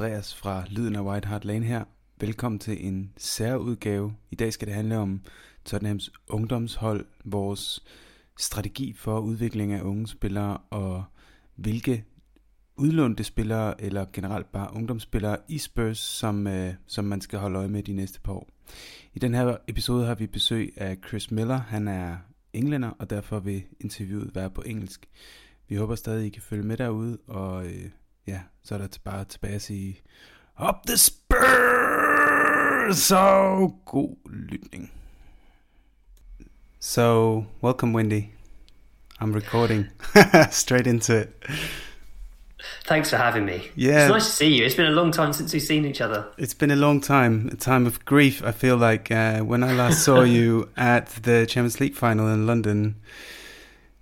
Andreas fra Lyden af White Hart Lane her. Velkommen til en særudgave. I dag skal det handle om Tottenhams ungdomshold, vores strategi for udvikling af unge spillere og hvilke udlånte spillere eller generelt bare ungdomsspillere i Spurs, som, øh, som man skal holde øje med de næste par år. I den her episode har vi besøg af Chris Miller. Han er englænder, og derfor vil interviewet være på engelsk. Vi håber stadig, I kan følge med derude, og øh, ja, så er der bare tilbage at sige, Up the Spurs! Så god lytning. So, welcome Wendy. I'm recording straight into it. Thanks for having me. Yeah. It's nice to see you. It's been a long time since we've seen each other. It's been a long time, a time of grief. I feel like uh, when I last saw you at the Champions League final in London.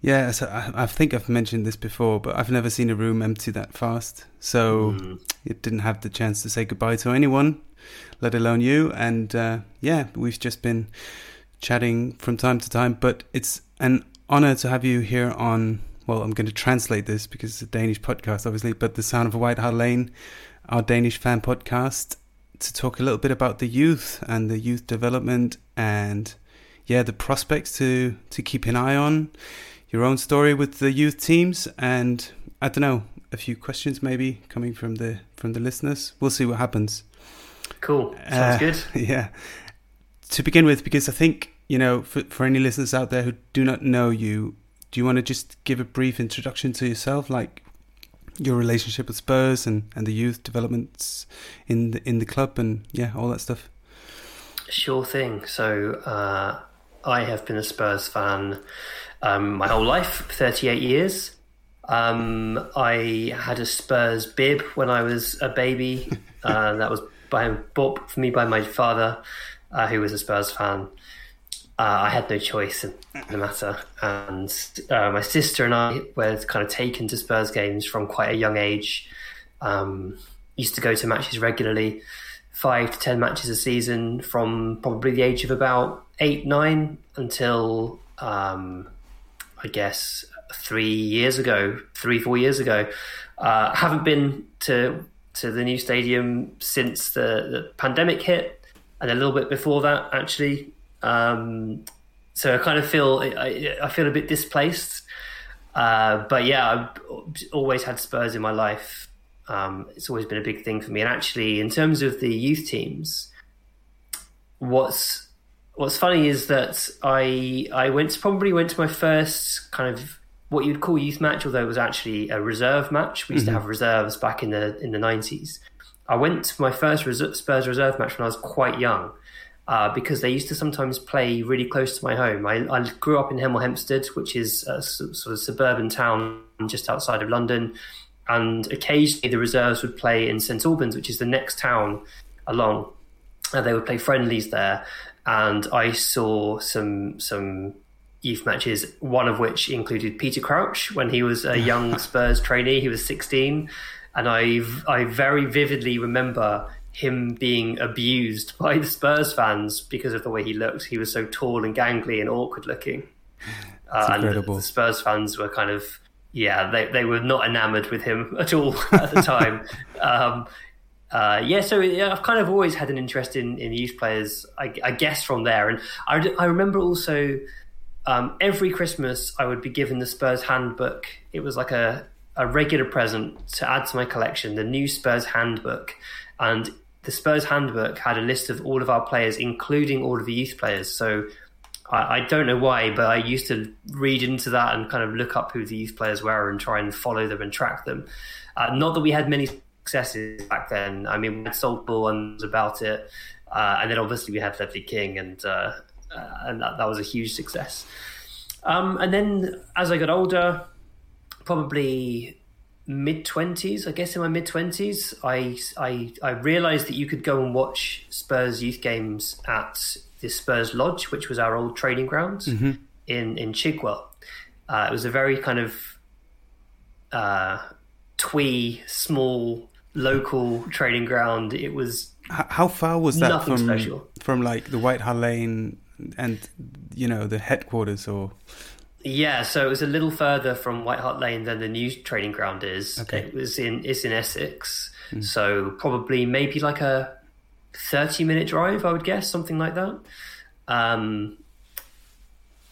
Yeah, so I, I think I've mentioned this before, but I've never seen a room empty that fast. So Mm. it didn't have the chance to say goodbye to anyone, let alone you. And uh, yeah, we've just been chatting from time to time. But it's an honor to have you here on. Well, I'm going to translate this because it's a Danish podcast, obviously. But the Sound of a White Hart Lane, our Danish fan podcast, to talk a little bit about the youth and the youth development and yeah, the prospects to to keep an eye on. Your own story with the youth teams, and I don't know, a few questions maybe coming from the from the listeners. We'll see what happens. Cool. Sounds Uh, good. Yeah. To begin with, because I think, you know, for, for any listeners out there who do not know you, do you want to just give a brief introduction to yourself, like your relationship with Spurs and, and the youth developments in the, in the club and yeah, all that stuff? Sure thing. So, uh, I have been a Spurs fan um, my whole life, 38 years. Um, I had a Spurs bib when I was a baby. uh, that was by, bought for me by my father, uh, who was a Spurs fan. Uh, I had no choice in the matter. And uh, my sister and I were kind of taken to Spurs games from quite a young age. Um, used to go to matches regularly, five to ten matches a season from probably the age of about eight, nine until um, I guess three years ago, three, four years ago. Uh, haven't been to to the new stadium since the, the pandemic hit, and a little bit before that, actually. Um, so I kind of feel I, I feel a bit displaced. Uh, but yeah, I've always had Spurs in my life. Um, it's always been a big thing for me. And actually, in terms of the youth teams, what's what's funny is that I I went to, probably went to my first kind of what you'd call youth match, although it was actually a reserve match. We used to have reserves back in the in the nineties. I went to my first reser- Spurs reserve match when I was quite young. Uh, because they used to sometimes play really close to my home. I, I grew up in Hemel Hempstead, which is a sort of suburban town just outside of London, and occasionally the reserves would play in St Albans, which is the next town along. And they would play friendlies there, and I saw some some youth matches. One of which included Peter Crouch when he was a young Spurs trainee. He was sixteen, and I I very vividly remember him being abused by the Spurs fans because of the way he looked. He was so tall and gangly and awkward looking. Uh, and the, incredible. the Spurs fans were kind of yeah, they they were not enamored with him at all at the time. um, uh, yeah, so I've kind of always had an interest in, in youth players, I, I guess, from there. And I, I remember also um, every Christmas I would be given the Spurs handbook. It was like a, a regular present to add to my collection, the new Spurs handbook. And the Spurs handbook had a list of all of our players, including all of the youth players. So I, I don't know why, but I used to read into that and kind of look up who the youth players were and try and follow them and track them. Uh, not that we had many successes back then. I mean, we had Sol Campbell and was about it, uh, and then obviously we had Ledley King, and uh, uh, and that, that was a huge success. Um, and then as I got older, probably mid twenties, I guess in my mid twenties, I, I I realised that you could go and watch Spurs youth games at the Spurs Lodge, which was our old training ground in in Chigwell. Uh, it was a very kind of uh, twee, small, local training ground. It was how far was that from special. from like the White Hart Lane and you know the headquarters or Yeah, so it was a little further from White Hart Lane than the new training ground is. Okay. It was in it's in Essex, so probably maybe like a thirty minute drive, I would guess, something like that. Um,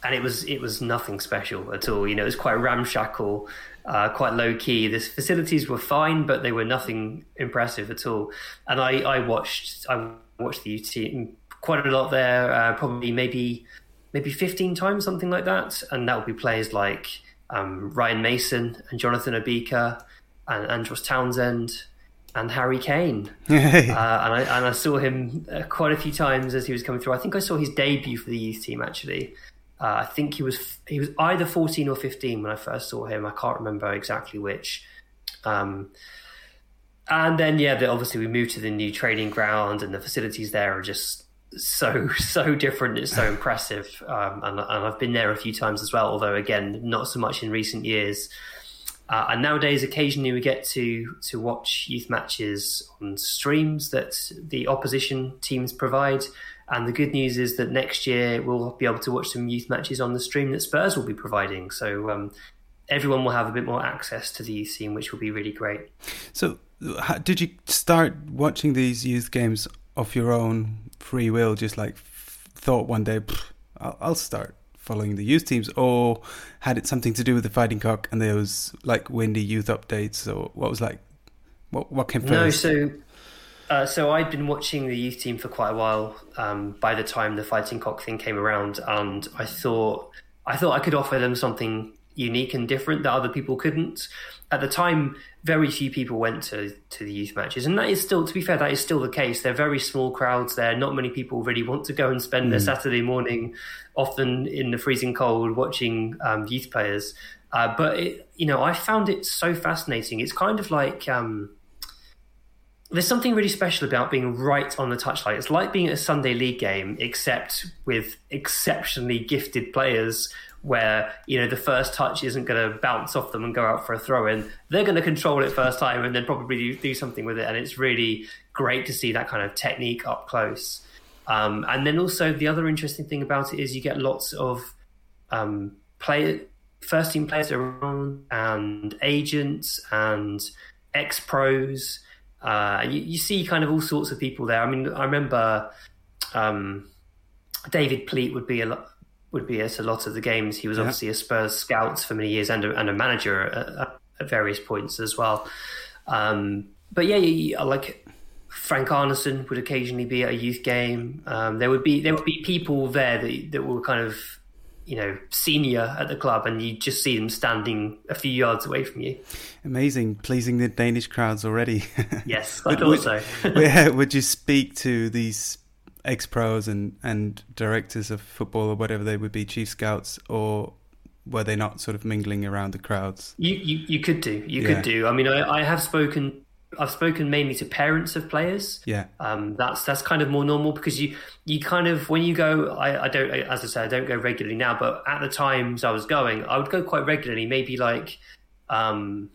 and it was it was nothing special at all. You know, it was quite ramshackle, uh, quite low key. The facilities were fine, but they were nothing impressive at all. And I, I watched I watched the youth team quite a lot there, uh, probably maybe maybe fifteen times, something like that. And that would be players like um, Ryan Mason and Jonathan Obika and Andros Townsend and Harry Kane. Uh, and I and I saw him uh, quite a few times as he was coming through. I think I saw his debut for the youth team actually. Uh, I think he was he was either fourteen or fifteen when I first saw him. I can't remember exactly which. Um, and then yeah, the, obviously we moved to the new training ground, and the facilities there are just so so different. It's so impressive, um, and, and I've been there a few times as well. Although again, not so much in recent years. Uh, and nowadays, occasionally we get to to watch youth matches on streams that the opposition teams provide. And the good news is that next year we'll be able to watch some youth matches on the stream that Spurs will be providing. So um, everyone will have a bit more access to the youth scene, which will be really great. So, how, did you start watching these youth games of your own free will? Just like f- thought one day, I'll, I'll start following the youth teams, or had it something to do with the Fighting Cock and those like windy youth updates, or what was like, what what came first? No, so uh, so I'd been watching the youth team for quite a while. Um, by the time the Fighting Cock thing came around, and I thought I thought I could offer them something unique and different that other people couldn't. At the time, very few people went to, to the youth matches, and that is still, to be fair, that is still the case. They're very small crowds there. Not many people really want to go and spend their Saturday morning, often in the freezing cold, watching um, youth players. Uh, but it, you know, I found it so fascinating. It's kind of like. Um, there's something really special about being right on the touchline. It's like being at a Sunday league game, except with exceptionally gifted players where, you know, the first touch isn't going to bounce off them and go out for a throw in. They're going to control it first time and then probably do, something with it. And it's really great to see that kind of technique up close. Um, and then also the other interesting thing about it is you get lots of um, player, first team players around and agents and ex pros. Uh, you, you, see kind of all sorts of people there. I mean, I remember um, David Pleat would be a lot, would be at a lot of the games. He was Yeah. obviously a Spurs scout for many years and a, and a manager at, at various points as well. Um, but yeah, you, you- like Frank Arnesen would occasionally be at a youth game. Um, there would be there would be people there that that were kind of you know senior at the club, and you just see them standing a few yards away from you. Amazing, pleasing the Danish crowds already. Yes, I thought would- so. Where would you speak to these ex pros and, and directors of football or whatever they would be, chief scouts, or were they not sort of mingling around the crowds? You, you you could do. You Yeah. could do. I mean, I, I have spoken. I've spoken mainly to parents of players. Yeah, Um, that's that's kind of more normal because you you kind of when you go. I, I don't as I say I don't go regularly now, but at the times I was going, I would go quite regularly. Maybe like um,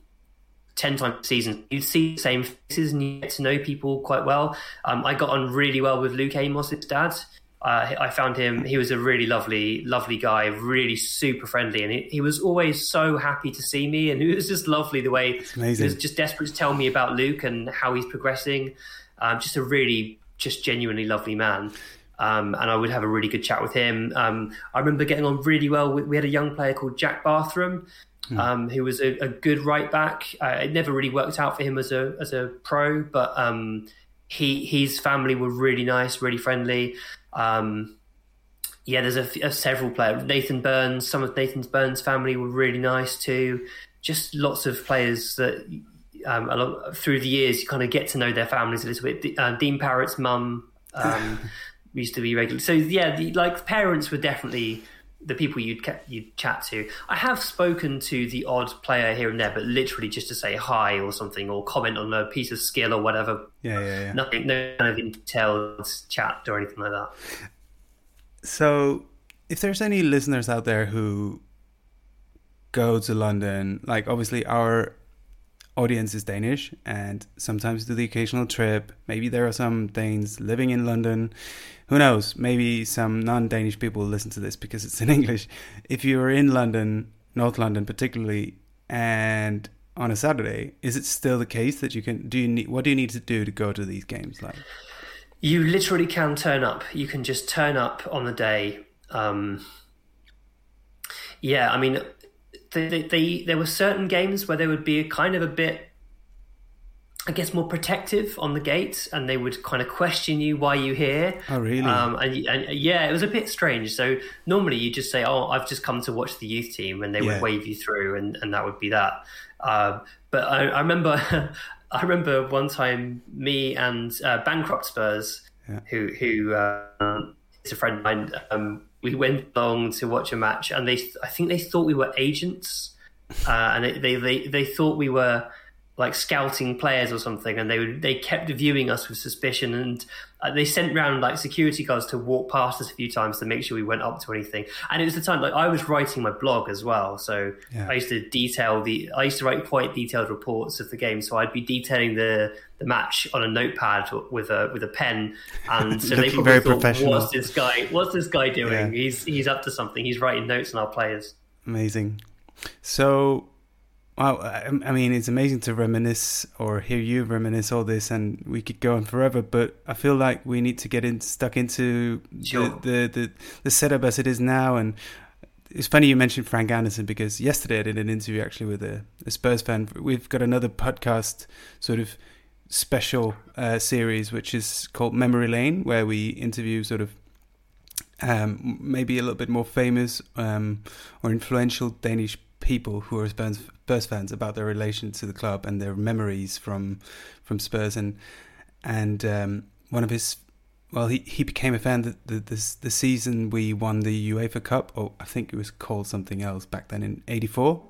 ten times a season. You'd see the same faces and you get to know people quite well. Um, I got on really well with Luke Amos's dad. Uh, I found him. He was a really lovely, lovely guy, really super friendly, and he, he was always so happy to see me. And it was just lovely the way he was just desperate to tell me about Luke and how he's progressing. Um, just a really, just genuinely lovely man. Um, and I would have a really good chat with him. Um, I remember getting on really well. With, we had a young player called Jack Barthram, um, who was a, a good right back. Uh, it never really worked out for him as a as a pro, but um, he his family were really nice, really friendly. Um, yeah, there's a, a several players. Nathan Byrne, some of Nathan Burns' family were really nice too. Just lots of players that um, along, through the years you kind of get to know their families a little bit. Uh, Dean Parrott's mum um, used to be regular. So yeah, the, like parents were definitely the people you'd you'd chat to. I have spoken to the odd player here and there, but literally just to say hi or something or comment on a piece of skill or whatever. Yeah, yeah, yeah. Nothing, no kind of detailed chat or anything like that. So, if there's any listeners out there who go to London, like obviously our audience is Danish and sometimes do the occasional trip. Maybe there are some Danes living in London. Who knows? Maybe some non Danish people listen to this because it's in English. If you're in London, North London particularly, and on a Saturday, is it still the case that you can do you need what do you need to do to go to these games like? You literally can turn up. You can just turn up on the day. Um, yeah, I mean, they, they, they, there were certain games where there would be a kind of a bit I guess more protective on the gates, and they would kind of question you why you here. Oh, really? Um, and, and, yeah, it was a bit strange. So normally you just say, "Oh, I've just come to watch the youth team," and they yeah. would wave you through, and, and that would be that. Uh, but I, I remember, I remember one time me and uh, Bancroft Spurs, yeah. who who uh, is a friend of mine. Um, we went along to watch a match, and they I think they thought we were agents, uh, and they, they they they thought we were like scouting players or something, and they would, they kept viewing us with suspicion, and uh, they sent round like security guards to walk past us a few times to make sure we went up to anything. And it was the time like I was writing my blog as well, so yeah. I used to detail the I used to write quite detailed reports of the game, so I'd be detailing the the match on a notepad with a with a pen, and so they probably thought, "What's this guy? What's this guy doing? Yeah. He's he's up to something. He's writing notes on our players." Amazing. So Wow, I mean, it's amazing to reminisce or hear you reminisce all this, and we could go on forever. But I feel like we need to get in stuck into sure. the, the, the the setup as it is now. And it's funny you mentioned Frank Arnesen because yesterday I did an interview actually with a, a Spurs fan. We've got another podcast sort of special uh, series which is called Memory Lane, where we interview sort of um, maybe a little bit more famous um, or influential Danish people who are Spurs, Spurs fans about their relation to the club and their memories from from Spurs and and um, one of his well he, he became a fan the, the, the, the season we won the UEFA Cup or I think it was called something else back then in '84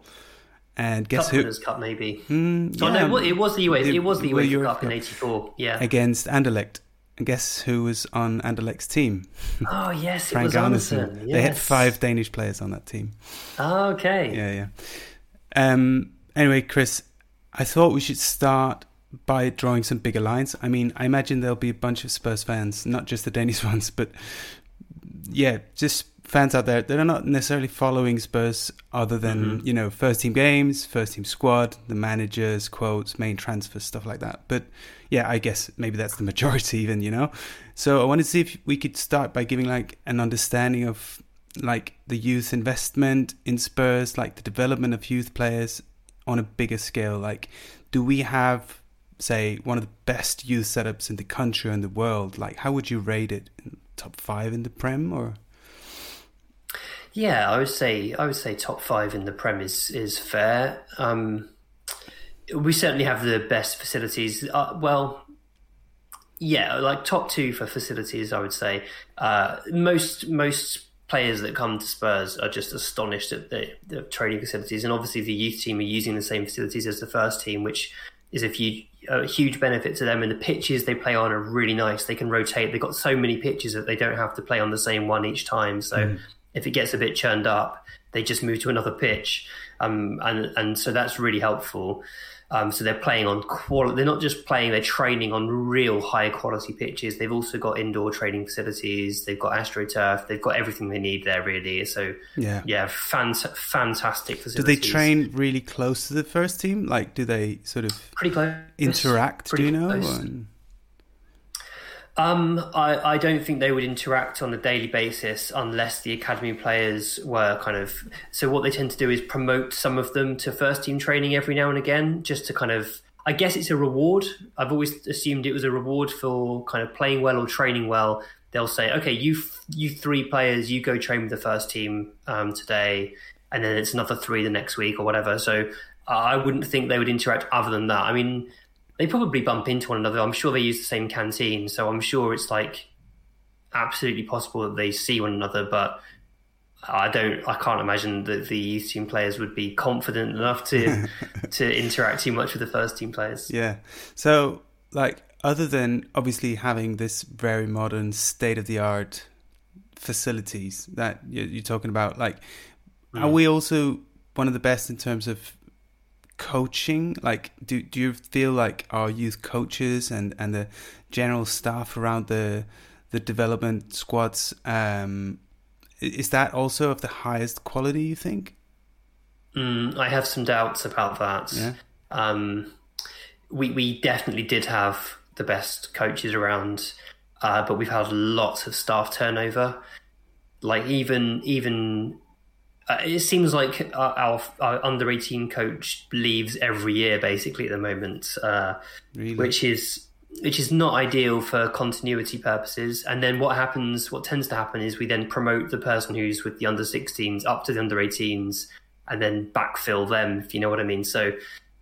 and guess Cup who? Cup maybe. Mm, yeah, oh, no, it was the UEFA. It, it was the UEFA Cup in '84. Yeah, against Anderlecht. Guess who was on Anderlecht's team? Oh yes, it was. Frank Arnesen. Yes. They had five Danish players on that team. Oh, okay. Yeah, yeah. Um, anyway, Chris, I thought we should start by drawing some bigger lines. I mean, I imagine there'll be a bunch of Spurs fans, not just the Danish ones, but yeah, just fans out there that are not necessarily following Spurs other than, mm-hmm. you know, first team games, first team squad, the managers, quotes, main transfers, stuff like that. But yeah, I guess maybe that's the majority even, you know? So I wanted to see if we could start by giving like an understanding of like the youth investment in Spurs, like the development of youth players on a bigger scale. Like, do we have, say, one of the best youth setups in the country and the world? Like, how would you rate it? Top five in the Prem or? Yeah, I would say I would say top five in the Prem is is fair. Um, we certainly have the best facilities. Uh, well, yeah, like top two for facilities, I would say. Uh, most most players that come to Spurs are just astonished at the, the training facilities, and obviously the youth team are using the same facilities as the first team, which is a huge a huge benefit to them. And the pitches they play on are really nice. They can rotate. They've got so many pitches that they don't have to play on the same one each time. So mm. If it gets a bit churned up, they just move to another pitch, um, and and so that's really helpful. Um, so they're playing on quality. They're not just playing; they're training on real high quality pitches. They've also got indoor training facilities. They've got astroturf. They've got everything they need there, really. So yeah, yeah, fant- fantastic facilities. Do they train really close to the first team? Like, do they sort of pretty close interact? Pretty do you know? Um, I, I don't think they would interact on a daily basis unless the academy players were kind of. So what they tend to do is promote some of them to first team training every now and again, just to kind of. I guess it's a reward. I've always assumed it was a reward for kind of playing well or training well. They'll say, okay, you you three players, you go train with the first team um, today, and then it's another three the next week or whatever. So I wouldn't think they would interact other than that. I mean, they probably bump into one another. I'm sure they use the same canteen, so I'm sure it's like absolutely possible that they see one another. But I don't, I can't imagine that the youth team players would be confident enough to to interact too much with the first team players. Yeah. So, like, other than obviously having this very modern, state of the art facilities that you're talking about, like, mm. are we also one of the best in terms of coaching? Like, do do you feel like our youth coaches and and the general staff around the the development squads um, is that also of the highest quality? You think? Mm, I have some doubts about that. Yeah. Um, we we definitely did have the best coaches around, uh, but we've had lots of staff turnover. Like even even uh, it seems like our, our, our, under eighteen coach leaves every year basically at the moment, uh, really? which is which is not ideal for continuity purposes. And then what happens? What tends to happen is we then promote the person who's with the under 16s up to the under 18s, and then backfill them. If you know what I mean. So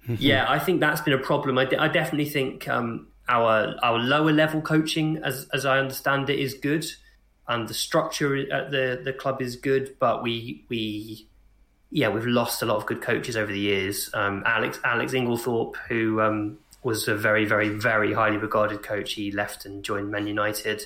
yeah, I think that's been a problem. I, I definitely think um, our our lower level coaching, as as I understand it, is good, and the structure at the the club is good. But we we yeah we've lost a lot of good coaches over the years. Um, Alex Alex Inglethorpe, who um, was a very very very highly regarded coach, he left and joined Man United.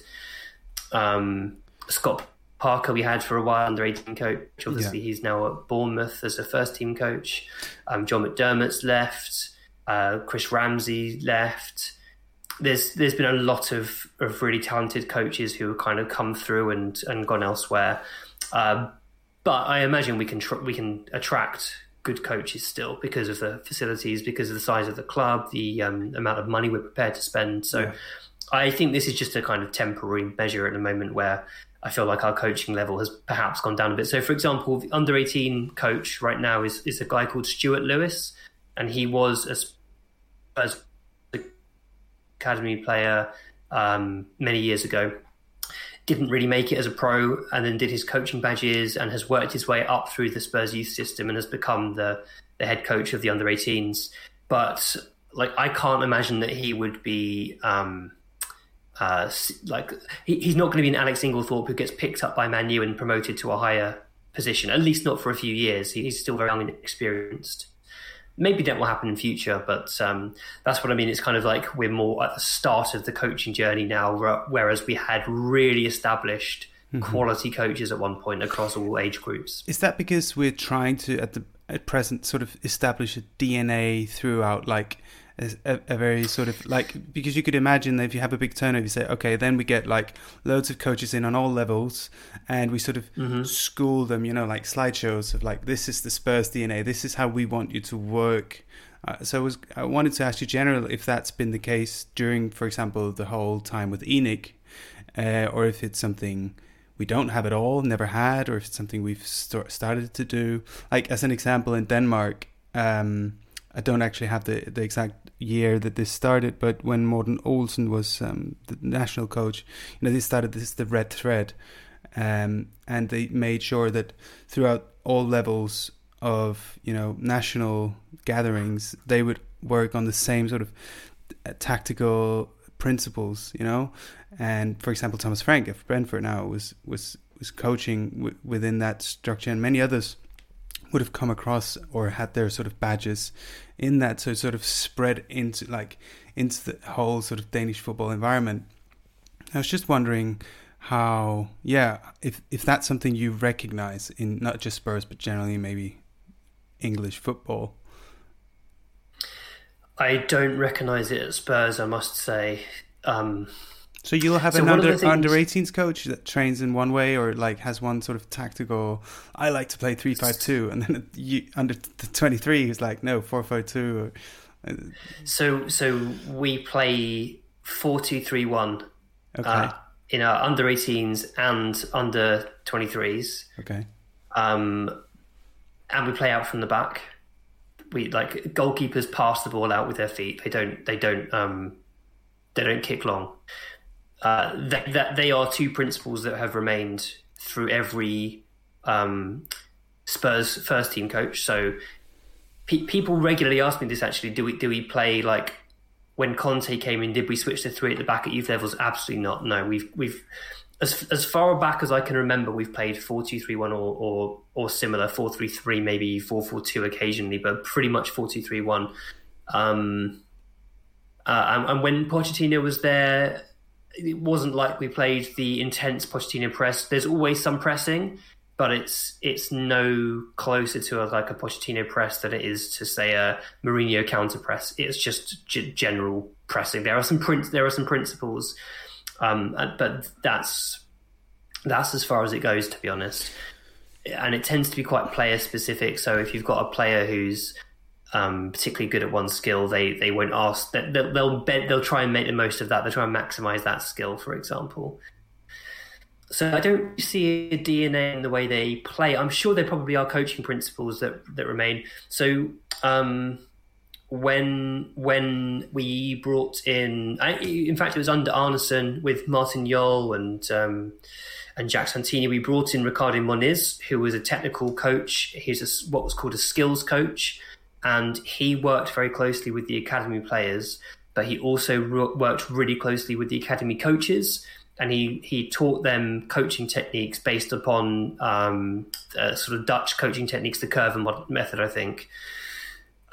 Um, Scott Parker we had for a while under 18 coach. Obviously, yeah. he's now at Bournemouth as a first team coach. Um, John McDermott's left. Uh, Chris Ramsey left. There's there's been a lot of, of really talented coaches who have kind of come through and, and gone elsewhere. Um, but I imagine we can tr- we can attract good coaches still because of the facilities, because of the size of the club, the um, amount of money we're prepared to spend. So. Yeah. I think this is just a kind of temporary measure at the moment where I feel like our coaching level has perhaps gone down a bit. So, for example, the under 18 coach right now is, is a guy called Stuart Lewis, and he was a, a academy player um, many years ago. Didn't really make it as a pro, and then did his coaching badges and has worked his way up through the Spurs youth system and has become the, the head coach of the under 18s. But like, I can't imagine that he would be. Um, uh, like he, he's not going to be an Alex Inglethorpe who gets picked up by Manu and promoted to a higher position. At least not for a few years. He's still very young and inexperienced. Maybe that will happen in future, but um, that's what I mean. It's kind of like we're more at the start of the coaching journey now, whereas we had really established mm-hmm. quality coaches at one point across all age groups. Is that because we're trying to at the at present sort of establish a DNA throughout, like a, a, very sort of like because you could imagine that if you have a big turnover, you say, okay, then we get like loads of coaches in on all levels, and we sort of mm-hmm. school them, you know, like slideshows of like this is the Spurs DNA, this is how we want you to work. Uh, so I, was, I wanted to ask you, generally if that's been the case during, for example, the whole time with ENIC, uh, or if it's something we don't have at all, never had, or if it's something we've st- started to do. Like as an example, in Denmark. Um, I don't actually have the, the exact year that this started, but when Morten Olsen was um, the national coach, you know, they started this is the red thread, um, and they made sure that throughout all levels of you know national gatherings, they would work on the same sort of uh, tactical principles, you know. And for example, Thomas Frank of Brentford now was was was coaching w- within that structure, and many others would have come across or had their sort of badges in that so sort of spread into like into the whole sort of Danish football environment. I was just wondering how yeah if if that's something you recognize in not just Spurs but generally maybe English football. I don't recognize it at Spurs, I must say. Um, so you'll have so an under things... under 18s coach that trains in one way or like has one sort of tactical. I like to play three five two, and then you, under the 23 who's like no four five two. Uh, so so we play four two three one. Okay. Uh, in our under 18s and under 23s. Okay. Um, and we play out from the back. We like goalkeepers pass the ball out with their feet. They don't. They don't. Um, they don't kick long uh, that, they are two principles that have remained through every um, Spurs first team coach. So pe- people regularly ask me this. Actually, do we do we play like when Conte came in? Did we switch to three at the back at youth levels? Absolutely not. No, we've we've as as far back as I can remember, we've played four two three one or or or similar four three three, maybe four four two occasionally, but pretty much four two three one. Um, uh, and, and when Pochettino was there, it wasn't like we played the intense Pochettino press. There's always some pressing, but it's it's no closer to a, like a Pochettino press than it is to say a Mourinho counter press. It's just g- general pressing. There are some prin- there are some principles, um, but that's that's as far as it goes, to be honest. And it tends to be quite player specific. So if you've got a player who's um, particularly good at one skill, they they won't ask they'll they'll, they'll try and make the most of that. They'll try and maximize that skill, for example. So I don't see a DNA in the way they play. I'm sure there probably are coaching principles that that remain. So um, when when we brought in, I, in fact, it was under Arnesen with Martin Jol and um, and Jacques Santini. We brought in Ricardo Moniz, who was a technical coach. He's a, what was called a skills coach, and he worked very closely with the academy players. But he also re- worked really closely with the academy coaches and he he taught them coaching techniques based upon um, uh, sort of Dutch coaching techniques, the Coerver method, I think.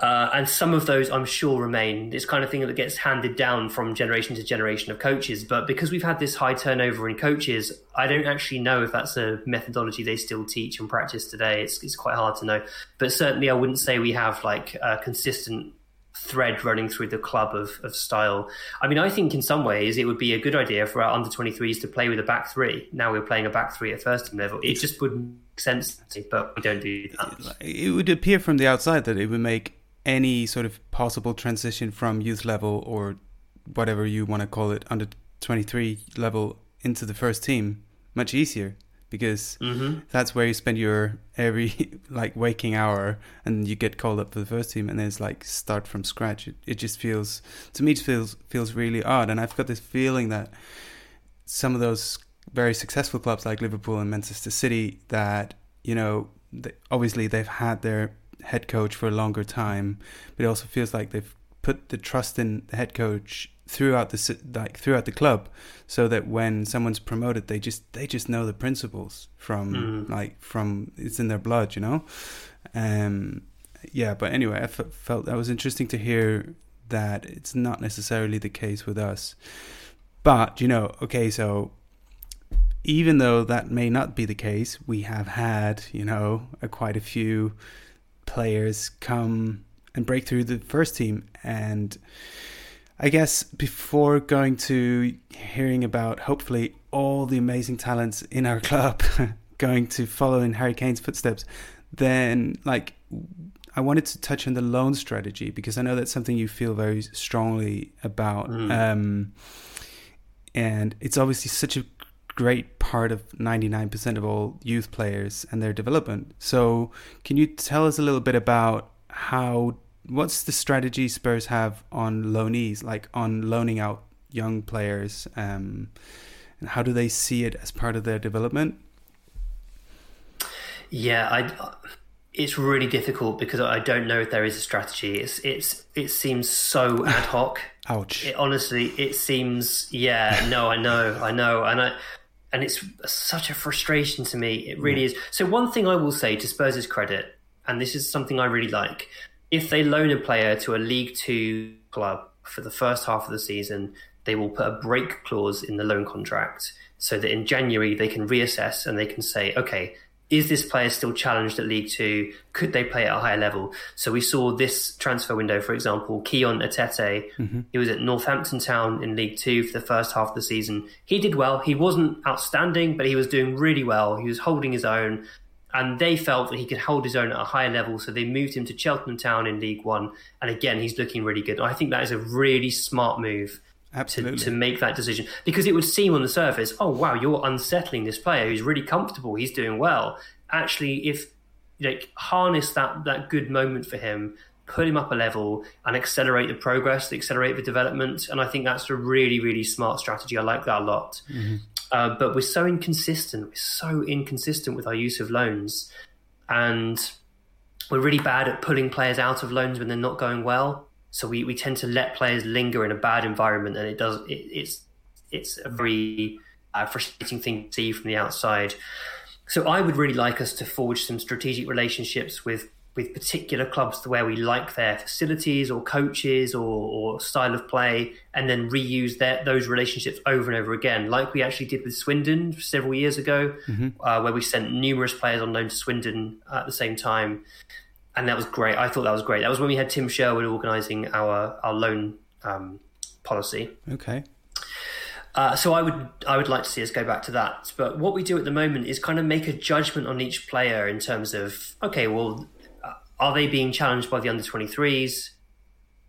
Uh, and some of those, I'm sure, remain. It's kind of thing that gets handed down from generation to generation of coaches. But because we've had this high turnover in coaches, I don't actually know if that's a methodology they still teach and practice today. It's, it's quite hard to know. But certainly, I wouldn't say we have like a consistent thread running through the club of, of style. I mean, I think in some ways it would be a good idea for our under 23s to play with a back three. Now we're playing a back three at first team level. It just wouldn't make sense, but we don't do that. It would appear from the outside that it would make any sort of possible transition from youth level or whatever you want to call it under 23 level into the first team much easier because mm-hmm. that's where you spend your every like waking hour and you get called up for the first team and then it's like start from scratch it, it just feels to me it feels feels really odd and i've got this feeling that some of those very successful clubs like liverpool and manchester city that you know they, obviously they've had their head coach for a longer time but it also feels like they've put the trust in the head coach throughout the like throughout the club so that when someone's promoted they just they just know the principles from mm. like from it's in their blood you know um yeah but anyway I f- felt that was interesting to hear that it's not necessarily the case with us but you know okay so even though that may not be the case we have had you know a, quite a few players come and break through the first team and I guess before going to hearing about hopefully all the amazing talents in our club going to follow in Harry Kane's footsteps, then like I wanted to touch on the loan strategy because I know that's something you feel very strongly about. Mm. Um, and it's obviously such a great part of 99% of all youth players and their development. So, can you tell us a little bit about how what's the strategy Spurs have on loanees, like on loaning out young players? Um, and how do they see it as part of their development? Yeah, I, it's really difficult because I don't know if there is a strategy. It's it's it seems so ad hoc. Ouch. It, honestly, it seems yeah. No, I know, I know, and I and it's such a frustration to me. It really yeah. is. So one thing I will say to Spurs' credit, and this is something I really like, if they loan a player to a League Two club for the first half of the season, they will put a break clause in the loan contract so that in January they can reassess and they can say, okay, is this player still challenged at League Two? Could they play at a higher level? So we saw this transfer window, for example, Kion Etete. Mm-hmm. He was at Northampton Town in League Two for the first half of the season. He did well. He wasn't outstanding, but he was doing really well. He was holding his own and they felt that he could hold his own at a higher level, so they moved him to Cheltenham Town in League One, and again he's looking really good. I think that is a really smart move. Absolutely. To, to make that decision because it would seem on the surface, oh wow, you're unsettling this player who's really comfortable, he's doing well. Actually, if like harness that that good moment for him, put him up a level and accelerate the progress, accelerate the development, and I think that's a really really smart strategy. I like that a lot. Mm-hmm. Uh, but we're so inconsistent. We're so inconsistent with our use of loans, and we're really bad at pulling players out of loans when they're not going well. So we, we tend to let players linger in a bad environment, and it does it, it's it's a very uh, frustrating thing to see from the outside. So I would really like us to forge some strategic relationships with with particular clubs where we like their facilities or coaches or, or style of play, and then reuse their, those relationships over and over again, like we actually did with Swindon several years ago, mm-hmm. uh, where we sent numerous players on loan to Swindon at the same time. And that was great. I thought that was great. That was when we had Tim Sherwood organising our, our loan um, policy. Okay. Uh, so I would I would like to see us go back to that. But what we do at the moment is kind of make a judgment on each player in terms of okay, well, uh, are they being challenged by the under 23s?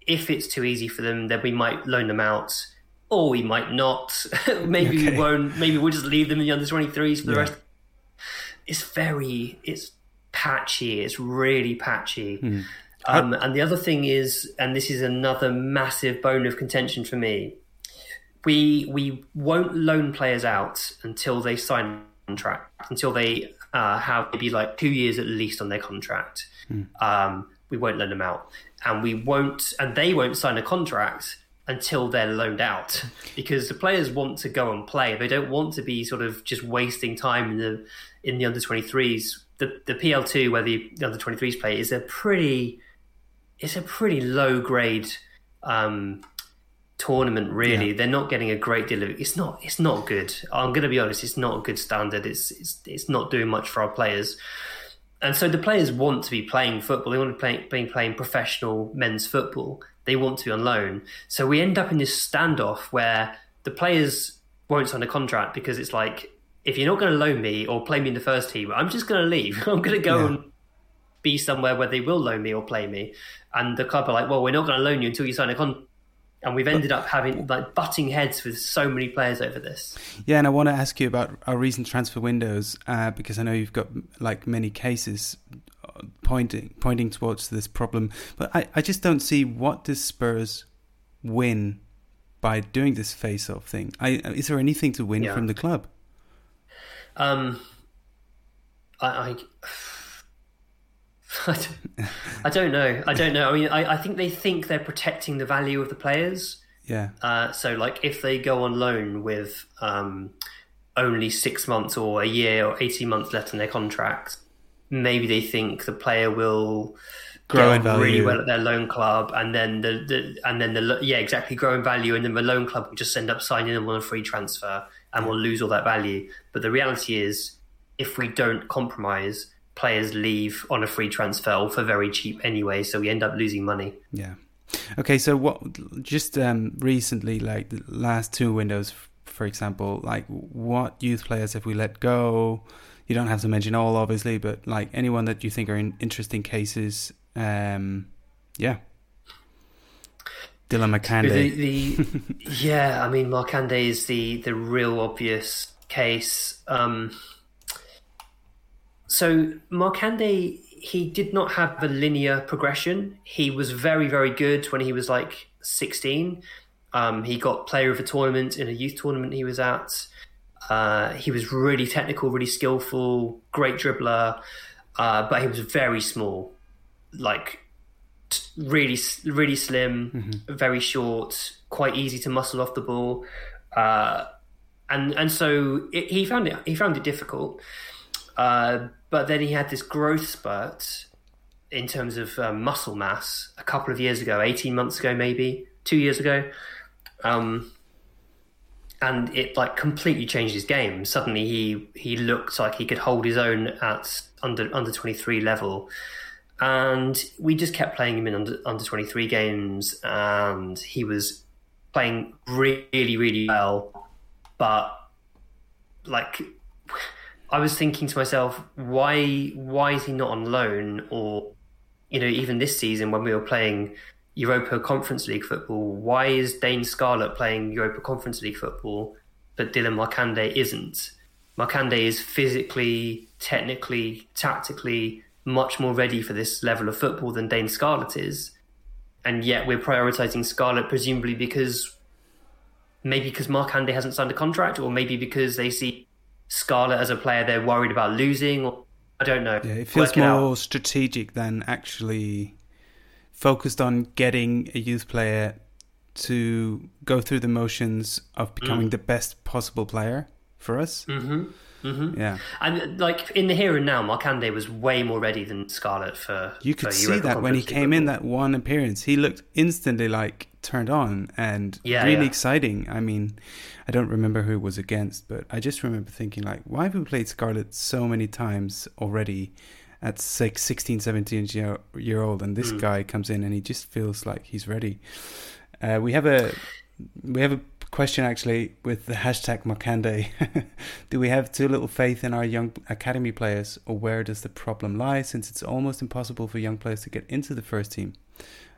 If it's too easy for them, then we might loan them out, or we might not. maybe okay. we won't. Maybe we'll just leave them in the under 23s for the yeah. rest. It's very it's patchy. It's really patchy. Mm. Um, and the other thing is, and this is another massive bone of contention for me we we won't loan players out until they sign a contract, until they uh, have maybe like two years at least on their contract. Mm. Um, we won't loan them out, and we won't, and they won't sign a contract until they're loaned out because the players want to go and play. They don't want to be sort of just wasting time in the in the under 23s. The the PL2 where the, the under 23s play is a pretty it's a pretty low grade um, tournament really. Yeah. they're not getting a great deal of it's not it's not good. I'm going to be honest it's not a good standard. It's, it's it's not doing much for our players. And so the players want to be playing football. They want to be playing, playing professional men's football. They want to be on loan. So we end up in this standoff where the players won't sign a contract because it's like if you're not going to loan me or play me in the first team i'm just going to leave i'm going to go yeah. and be somewhere where they will loan me or play me and the club are like well we're not going to loan you until you sign a contract and we've ended up having like butting heads with so many players over this. Yeah, and I want to ask you about our recent transfer windows uh, because I know you've got like many cases uh, pointing pointing towards this problem, but I, I just don't see what does Spurs win by doing this face-off thing. I, is there anything to win yeah. from the club? Um, I, I I don't know. I don't know. I mean, I, I think they think they're protecting the value of the players. Yeah. Uh, so, like, if they go on loan with um, only six months or a year or 18 months left in their contract, maybe they think the player will grow in value. really well at their loan club, and then the, the and then the yeah exactly grow in value, and then the loan club will just end up signing them on a free transfer, and we'll lose all that value. But the reality is, if we don't compromise, players leave on a free transfer or for very cheap anyway, so we end up losing money. Yeah. Okay, so what? Just um, recently, like the last two windows, for example, like what youth players have we let go? You don't have to mention all, obviously, but like anyone that you think are in interesting cases. Um, yeah. Dylan Markanday. The, the, yeah, I mean, Markanday is the the real obvious case. Um, so Markanday, he did not have a linear progression. He was very, very good when he was like 16. Um, he got player of the tournament in a youth tournament he was at. Uh, he was really technical, really skillful, great dribbler, uh, but he was very small, like really, really slim, mm-hmm. very short, quite easy to muscle off the ball, uh, and and so it, he found it he found it difficult. Uh, but then he had this growth spurt in terms of um, muscle mass a couple of years ago, 18 months ago, maybe two years ago. Um, and it like completely changed his game. Suddenly he, he looked like he could hold his own at under, under 23 level. And we just kept playing him in under, under 23 games and he was playing really, really well. But like, I was thinking to myself, why why is he not on loan? Or you know, even this season when we were playing Europa Conference League football, why is Dane Scarlett playing Europa Conference League football, but Dylan Markanday isn't? Markanday is physically, technically, tactically much more ready for this level of football than Dane Scarlett is. And yet we're prioritizing Scarlett presumably because maybe because Markanday hasn't signed a contract, or maybe because they see Scarlett as a player they're worried about losing. Or, I don't know. Yeah, it feels more strategic than actually focused on getting a youth player to go through the motions of becoming mm. the best possible player for us. Mm-hmm. Mm-hmm. Yeah, and like in the here and now, Markanday was way more ready than Scarlett for. you could for see Europa that when he came in that one appearance. He looked instantly like turned on and Yeah, really yeah. exciting. I mean, I don't remember who it was against, but I just remember thinking like, why have we played Scarlett so many times already? At like 16, 17 year, year old, and this Mm. guy comes in and he just feels like he's ready. Uh, we have a we have a question actually with the hashtag Markanday. Do we have too little faith in our young academy players, or where does the problem lie? Since it's almost impossible for young players to get into the first team.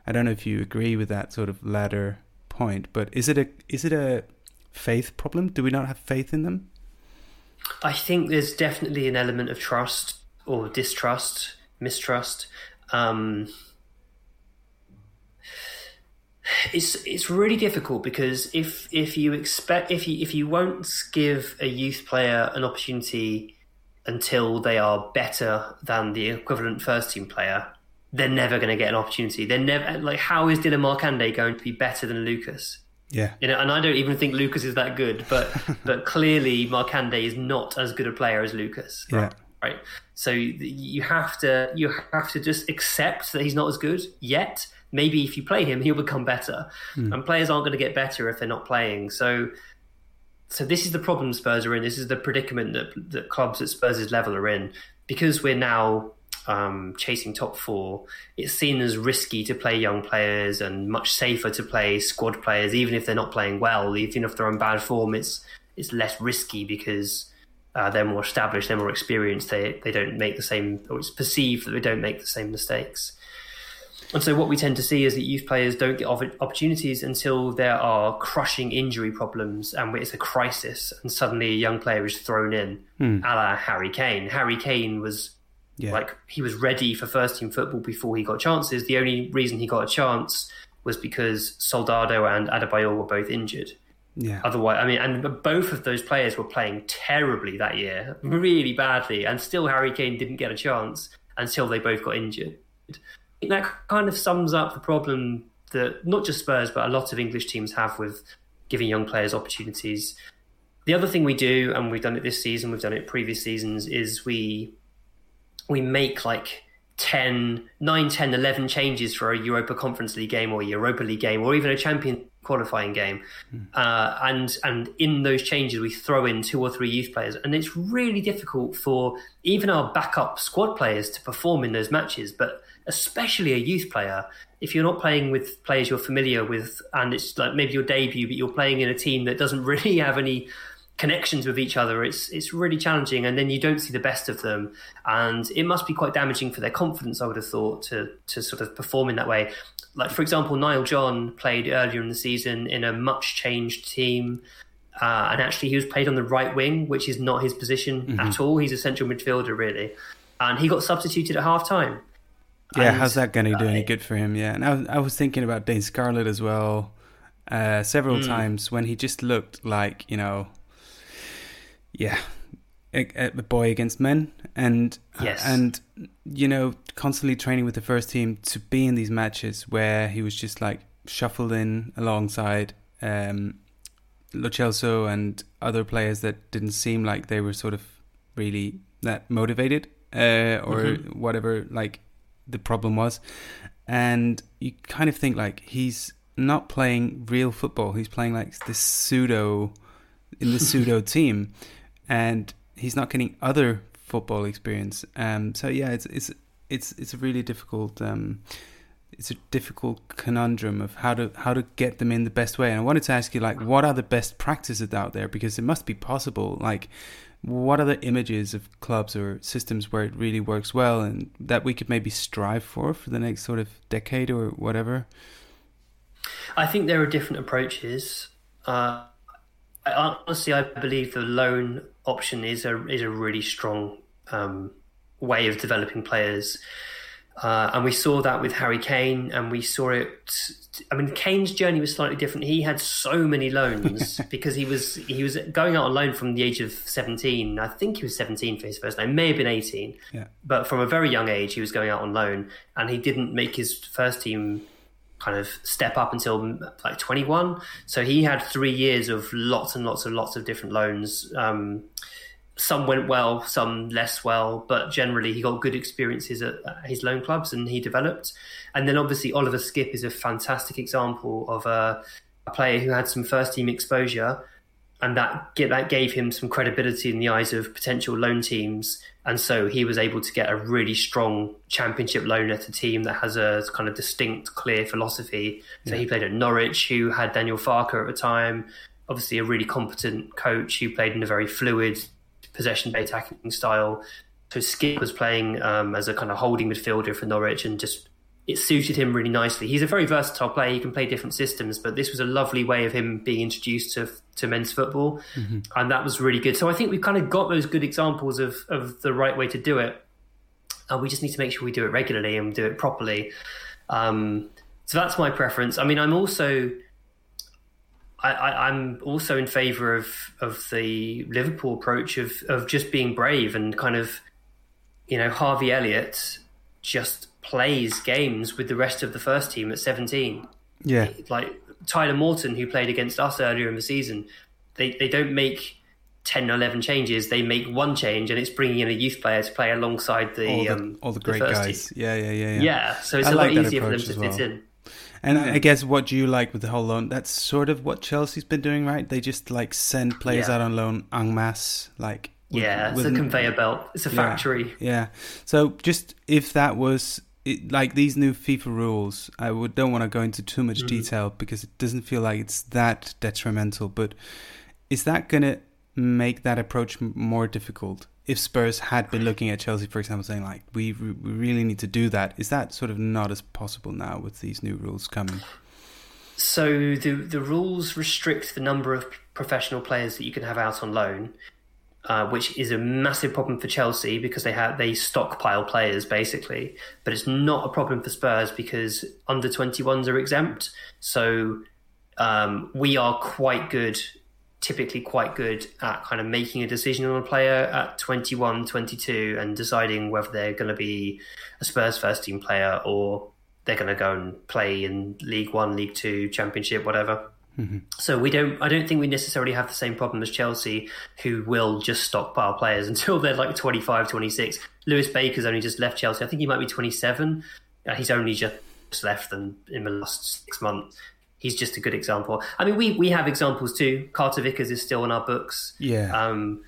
I don't know if you agree with that sort of latter point, but is it a is it a faith problem? Do we not have faith in them? I think there's definitely an element of trust or distrust, mistrust. Um, it's it's really difficult because if if you expect if you if you won't give a youth player an opportunity until they are better than the equivalent first team player, they're never going to get an opportunity. They're never like how is Dylan Markanday going to be better than Lucas? Yeah, You know, and I don't even think Lucas is that good, but but clearly Markanday is not as good a player as Lucas. yeah, Right. So you have to you have to just accept that he's not as good yet. Maybe if you play him, he'll become better. And players aren't going to get better if they're not playing. So so this is the problem Spurs are in. This is the predicament that that clubs at Spurs' level are in because we're now um, chasing top four. It's seen as risky to play young players and much safer to play squad players, even if they're not playing well. Even if they're in bad form, it's it's less risky because uh, they're more established, they're more experienced. They they don't make the same, or it's perceived that they don't make the same mistakes. And so what we tend to see is that youth players don't get opportunities until there are crushing injury problems and it's a crisis, and suddenly a young player is thrown in, hmm. a la Harry Kane. Harry Kane was yeah. like he was ready for first team football before he got chances. The only reason he got a chance was because Soldado and Adebayor were both injured. yeah. Otherwise, I mean, and both of those players were playing terribly that year, really badly, and still Harry Kane didn't get a chance until they both got injured. That kind of sums up the problem that not just Spurs, but a lot of English teams have with giving young players opportunities. The other thing we do, and we've done it this season, we've done it previous seasons, is we we make like 10, 9, 10, 11 changes for a Europa Conference League game or a Europa League game or even a Champion qualifying game. Uh, and and in those changes, we throw in two or three youth players. And it's really difficult for even our backup squad players to perform in those matches, but especially a youth player. If you're not playing with players you're familiar with, and it's like maybe your debut, but you're playing in a team that doesn't really have any connections with each other it's it's really challenging and then you don't see the best of them. And it must be quite damaging for their confidence i would have thought to to sort of perform in that way. Like for example Nile John played earlier in the season in a much changed team uh, and actually he was played on the right wing which is not his position at all. He's a central midfielder really. And he got substituted at half time Yeah, And, how's that going to do any good for him? Yeah, and I, was- I was thinking about Dane Scarlett as well, uh, several Hmm. times when he just looked like you know, yeah, a, a boy against men, and Yes. and you know, constantly training with the first team to be in these matches where he was just like shuffled in alongside um, Lo Celso and other players that didn't seem like they were sort of really that motivated uh, or Mhm. whatever like the problem was. And you kind of think like he's not playing real football. He's playing like this pseudo in the pseudo team. And he's not getting other football experience. Um so yeah it's it's it's it's a really difficult um it's a difficult conundrum of how to how to get them in the best way. And i wanted to ask you like what are the best practices out there? Because it must be possible. Like what are the images of clubs or systems where it really works well and that we could maybe strive for for the next sort of decade or whatever I think there are different approaches. Uh, I, honestly, I believe the loan option is a is a really strong um, way of developing players, uh, and we saw that with Harry Kane, and we saw it. I mean, Kane's journey was slightly different. He had so many loans because he was he was going out on loan from the age of seventeen. I think he was seventeen for his first name, may have been eighteen yeah but from a very young age, he was going out on loan, and he didn't make his first team kind of step up until like 21. So he had three years of lots and lots and lots of different loans. Um, some went well, some less well, but generally he got good experiences at his loan clubs and he developed. And then obviously Oliver Skipp is a fantastic example of a, a player who had some first team exposure, and that that gave him some credibility in the eyes of potential loan teams. And so he was able to get a really strong championship loan at a team that has a kind of distinct, clear philosophy. So yeah. he played at Norwich, who had Daniel Farke at the time, obviously a really competent coach who played in a very fluid possession-based attacking style. So Skipp was playing um, as a kind of holding midfielder for Norwich, and just it suited him really nicely. He's a very versatile player; he can play different systems, but this was a lovely way of him being introduced to to men's football, mm-hmm. and that was really good. So I think we've kind of got those good examples of of the right way to do it, and we just need to make sure we do it regularly and do it properly. Um, so that's my preference. I mean, I'm also I, am also in favour of of the Liverpool approach of of just being brave and kind of, you know, Harvey Elliott just plays games with the rest of the first team at 17. Yeah, like Tyler Morton, who played against us earlier in the season, they they don't make 10 or 11 changes they make one change and it's bringing in a youth player to play alongside the all the, um, all the great the guys team. yeah yeah yeah yeah yeah so it's I a like lot easier for them to well. fit in and I guess what do you like with the whole loan, that's sort of what Chelsea's been doing, right? They just like send players yeah. out on loan en masse, like with, yeah, it's with, a conveyor belt. It's a factory. Yeah, yeah. So just if that was it, like these new FIFA rules, I would don't want to go into too much mm-hmm. detail because it doesn't feel like it's that detrimental. But is that gonna make that approach more difficult? If Spurs had been looking at Chelsea, for example, saying like we we really need to do that, is that sort of not as possible now with these new rules coming? So the the rules restrict the number of professional players that you can have out on loan, uh, which is a massive problem for Chelsea because they have they stockpile players basically. But it's not a problem for Spurs because under twenty ones are exempt. So um, we are quite good typically quite good at kind of making a decision on a player at 21, 22 and deciding whether they're going to be a Spurs first team player or they're going to go and play in League One, League Two, Championship, whatever. Mm-hmm. So we don't. I don't think we necessarily have the same problem as Chelsea, who will just stockpile players until they're like 25, 26. Lewis Baker's only just left Chelsea. I think he might be 27. Uh, he's only just left them in the last six months he's just a good example. I mean, we we have examples too. Carter Vickers is still in our books. Yeah. Um,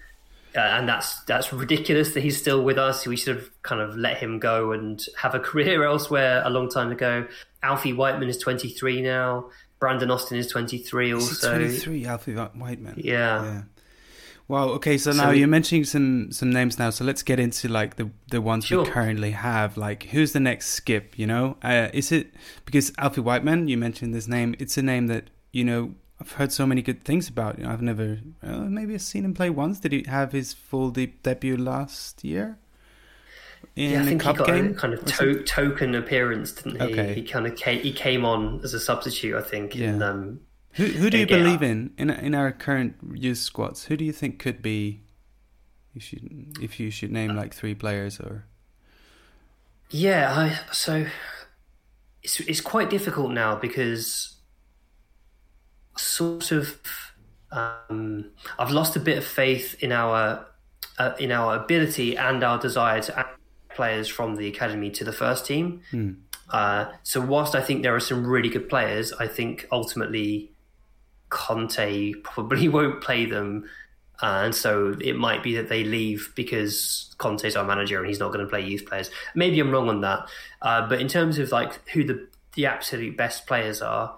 uh, and that's that's ridiculous that he's still with us. We should have kind of let him go and have a career elsewhere a long time ago. Alfie Whiteman is 23 now. Brandon Austin is 23 also. 23, Alfie Whiteman. Yeah. yeah. Wow. Okay. So, so now we, you're mentioning some some names now. So let's get into like the the ones sure. we currently have. Like, who's the next Skipp? You know, uh, is it because Alfie Whiteman? You mentioned this name. It's a name that you know I've heard so many good things about. You know, I've never uh, maybe I've seen him play once. Did he have his full deep debut last year? In yeah, I think he got game? a kind of to- token appearance, didn't he? Okay. He kind of came, he came on as a substitute, I think, yeah. in um, who who do you believe in in in our current youth squads? Who do you think could be? You should if you should name like three players or. Yeah, I, so it's it's quite difficult now because sort of um, I've lost a bit of faith in our uh, in our ability and our desire to add players from the academy to the first team. Hmm. Uh, so whilst I think there are some really good players, I think ultimately Conte probably won't play them. Uh, and so it might be that they leave because Conte's our manager and he's not going to play youth players. Maybe I'm wrong on that. Uh, but in terms of like who the the absolute best players are,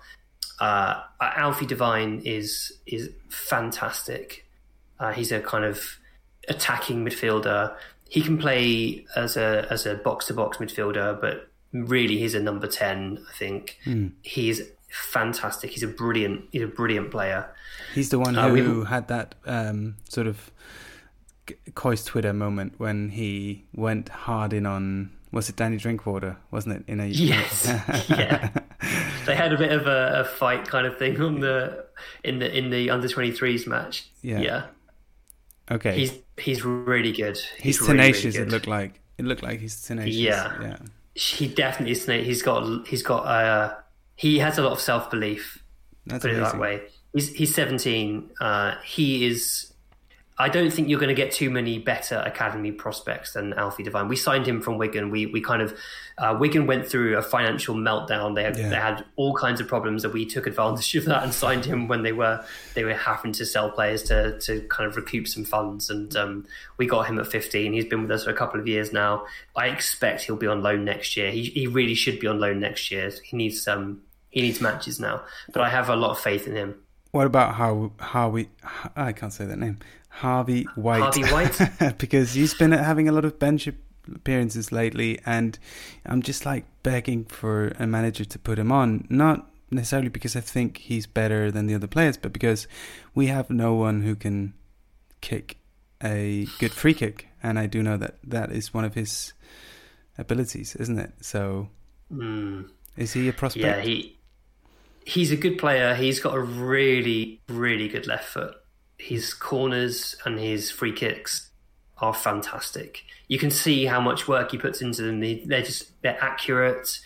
uh, Alfie Devine is is fantastic. Uh, he's a kind of attacking midfielder. He can play as a as a box to box midfielder, but really he's a number ten. I think mm. he's fantastic. He's a brilliant. He's a brilliant player. He's the one uh, who had that um, sort of Koi's Twitter moment when he went hard in on was it Danny Drinkwater, wasn't it? In a yes, yeah. They had a bit of a, a, fight kind of thing on the in the in the under twenty threes match. Yeah. yeah. Okay. He's he's really good. He's, he's tenacious. Really, really good. It looked like it looked like he's tenacious. Yeah. Yeah. He definitely is. He's got he's got uh, he has a lot of self belief. Put amazing. it that way. He's he's 17. Uh, he is I don't think you're going to get too many better academy prospects than Alfie Devine. We signed him from Wigan. We we kind of uh, Wigan went through a financial meltdown. They had, Yeah. they had all kinds of problems, and we took advantage of that and signed him when they were they were having to sell players to to kind of recoup some funds. And um, we got him at 15. He's been with us for a couple of years now. I expect he'll be on loan next year. He he really should be on loan next year. He needs um he needs matches now, but I have a lot of faith in him. What about how Harvey? I can't say that name. Harvey White. Harvey White? because he's been having a lot of bench appearances lately, and I'm just like begging for a manager to put him on. Not necessarily because I think he's better than the other players, but because we have no one who can kick a good free kick, and I do know that that is one of his abilities, isn't it? So, Mm. is he a prospect? Yeah, he he's a good player. He's got a really, really good left foot. His corners and his free kicks are fantastic. You can see how much work he puts into them. They- They're just they're accurate.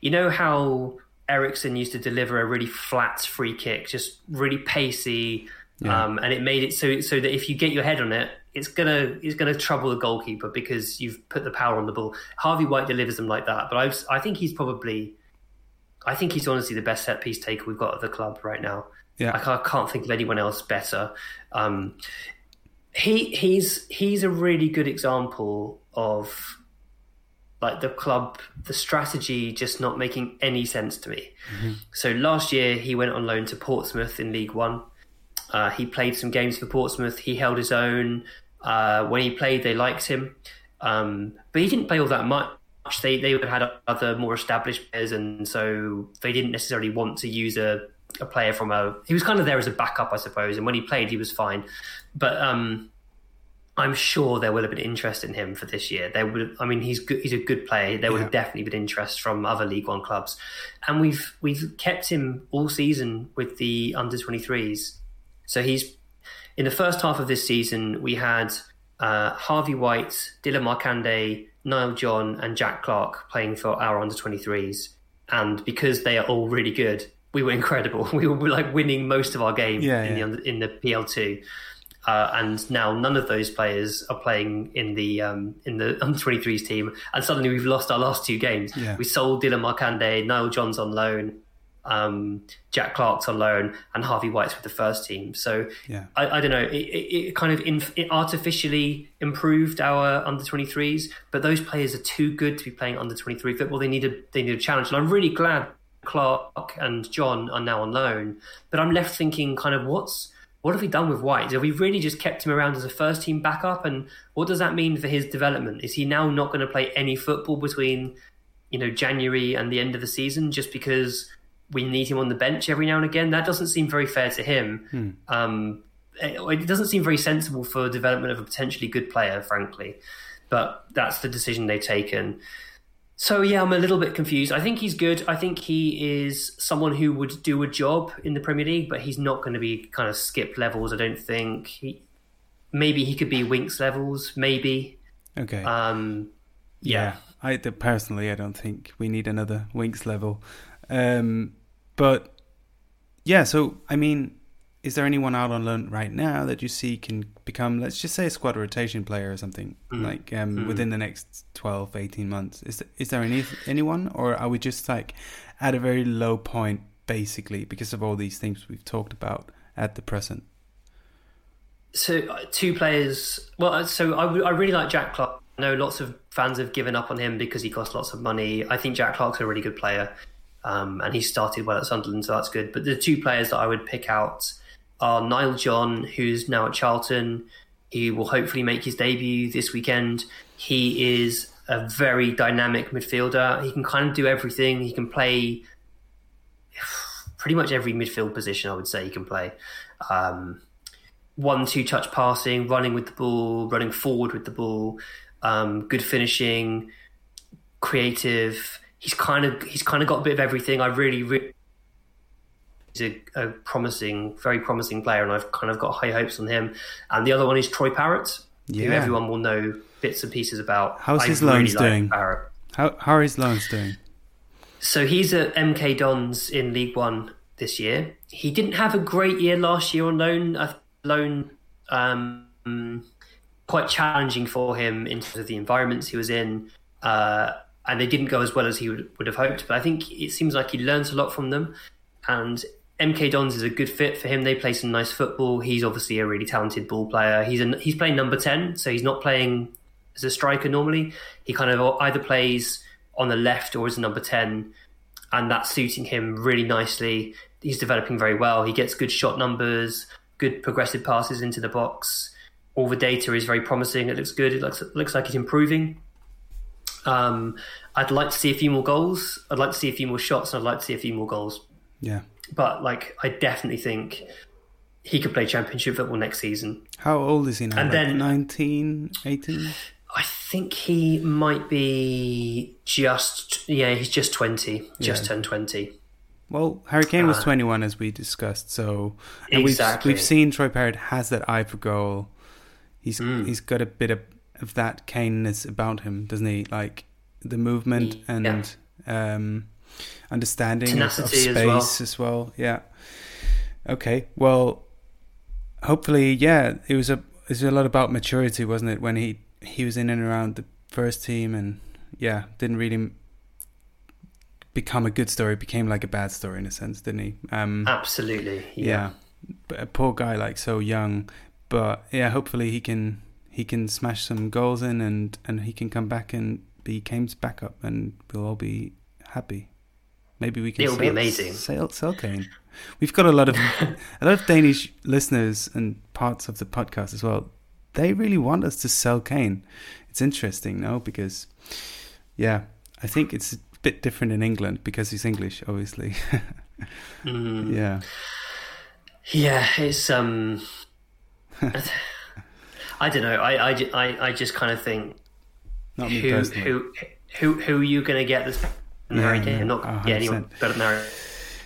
You know how Eriksen used to deliver a really flat free kick, just really pacey, Yeah. um, and it made it so so that if you get your head on it, it's gonna it's gonna trouble the goalkeeper because you've put the power on the ball. Harvey White delivers them like that, but I I think he's probably I think he's honestly the best set piece taker we've got at the club right now. Yeah. I can't, can't think of anyone else better. Um, he he's he's a really good example of like the club, the strategy just not making any sense to me. So last year he went on loan to Portsmouth in League One. Uh, he played some games for Portsmouth. He held his own. Uh, when he played, they liked him, um, but he didn't play all that much. They they would have had other more established players, and so they didn't necessarily want to use a, a player from a. He was kind of there as a backup, I suppose. And when he played, he was fine. But um, I'm sure there will have been interest in him for this year. There would, I mean, he's good, he's a good player. There would have definitely been interest from other League One clubs, and we've we've kept him all season with the under 23s. So he's in the first half of this season. We had uh, Harvey White, Dylan Markanday, Nile John, and Jack Clarke playing for our under 23s, and because they are all really good, we were incredible. We were like winning most of our game Yeah, in yeah. the in the PL2. Uh, and now none of those players are playing in the um, in the under 23s team, and suddenly we've lost our last two games. Yeah. We sold Dylan Markanday, Nile John's on loan, um, Jack Clarke's on loan, and Harvey White's with the first team. So Yeah. I, I don't know. It, it, it kind of inf- it artificially improved our under 23s, but those players are too good to be playing under 23 football. They need a they need a challenge, and I'm really glad Clarke and John are now on loan. But I'm left thinking, kind of, what's what have we done with White? Have we really just kept him around as a first team backup? And what does that mean for his development? Is he now not going to play any football between you know January and the end of the season just because we need him on the bench every now and again? That doesn't seem very fair to him. Um, it, it doesn't seem very sensible for development of a potentially good player, frankly. But that's the decision they've taken. So yeah, I'm a little bit confused. I think he's good. I think he is someone who would do a job in the Premier League, but he's not going to be kind of Skipp levels. I don't think. He, maybe he could be Winks levels. Maybe. Okay. Um, yeah. I personally, I don't think we need another Winks level. Um, but yeah, so I mean, is there anyone out on loan right now that you see can become, let's just say, a squad rotation player or something like um, within the next 12, 18 months? Is there, is there any anyone, or are we just like at a very low point, basically, because of all these things we've talked about at the present? So uh, two players. Well, uh, so I really like Jack Clarke. I know lots of fans have given up on him because he costs lots of money. I think Jack Clarke's a really good player, um, and he started well at Sunderland, so that's good. But the two players that I would pick out are Nile John, who's now at Charlton. He will hopefully make his debut this weekend. He is a very dynamic midfielder. He can kind of do everything. He can play pretty much every midfield position. I would say he can play. Um, one two touch passing, running with the ball, running forward with the ball, um, good finishing, creative. He's kind of he's kind of got a bit of everything. I really, really he's a, a promising, very promising player, and I've kind of got high hopes on him. And the other one is Troy Parrott, who everyone will know bits and pieces about. How's I his really loans like doing? Parrott. How, how are his loans doing? So he's at MK Dons in League One this year. He didn't have a great year last year on loan. Uh, loan um, quite challenging for him in terms of the environments he was in. Uh, and they didn't go as well as he would, would have hoped. But I think it seems like he learns a lot from them. And MK Dons is a good fit for him. They play some nice football. He's obviously a really talented ball player. He's he's playing number ten, so he's not playing as a striker normally. He kind of either plays on the left or as a number ten, and that's suiting him really nicely. He's developing very well. He gets good shot numbers, good progressive passes into the box. All the data is very promising. It looks good. It looks it looks like he's improving. Um, I'd like to see a few more goals. I'd like to see a few more shots, and I'd like to see a few more goals. Yeah. But like, I definitely think he could play championship football next season. How old is he now? And like then- 19, 18? I think he might be just yeah, he's just twenty, just Yeah. turned twenty. Well, Harry Kane was Uh, 21 as we discussed, so and Exactly. we've we've seen Troy Parrott has that eye for goal. He's Mm. he's got a bit of, of that Kaneness about him, doesn't he? Like the movement Yeah. and um, understanding of, of space as well. as well. Yeah. Okay. Well, hopefully, yeah. It was a it was a lot about maturity, wasn't it? When he he was in and around the first team, and yeah, didn't really become a good story. Became like a bad story in a sense, didn't he? Um, Absolutely, yeah. But a poor guy, like so young. But yeah, hopefully he can he can smash some goals in, and and he can come back and be Kane's backup, and we'll all be happy. Maybe we can. It'll be amazing. Sell, sell Kane. We've got a lot of a lot of Danish listeners and parts of the podcast as well. They really want us to sell Kane. It's interesting, no? Because yeah, I think it's a bit different in England because he's English, obviously. Mm. yeah. Yeah, it's um, I don't know. I I, I, I just kind of think Not me who personally. who who who are you going to get this Yeah, yeah, not a anyone better than Harry.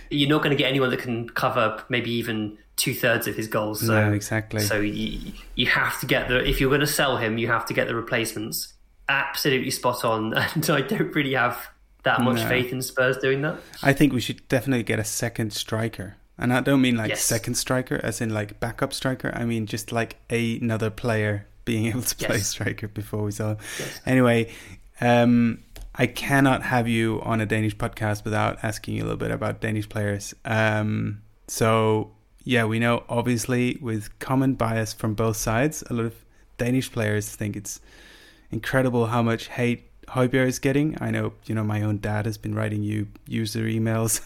You're not going to get anyone that can cover maybe even two thirds of his goals. So no, exactly. So you, you have to get the if you're going to sell him, you have to get the replacements absolutely spot on. And I don't really have that much No. faith in Spurs doing that. I think we should definitely get a second striker. And I don't mean like Yes. second striker as in like backup striker. I mean just like another player being able to play Yes. striker before we saw. Yes. Anyway, um, I cannot have you on a Danish podcast without asking you a little bit about Danish players. Um, so yeah, we know obviously with common bias from both sides, a lot of Danish players think it's incredible how much hate Højbjerg is getting. I know, you know, my own dad has been writing you user emails,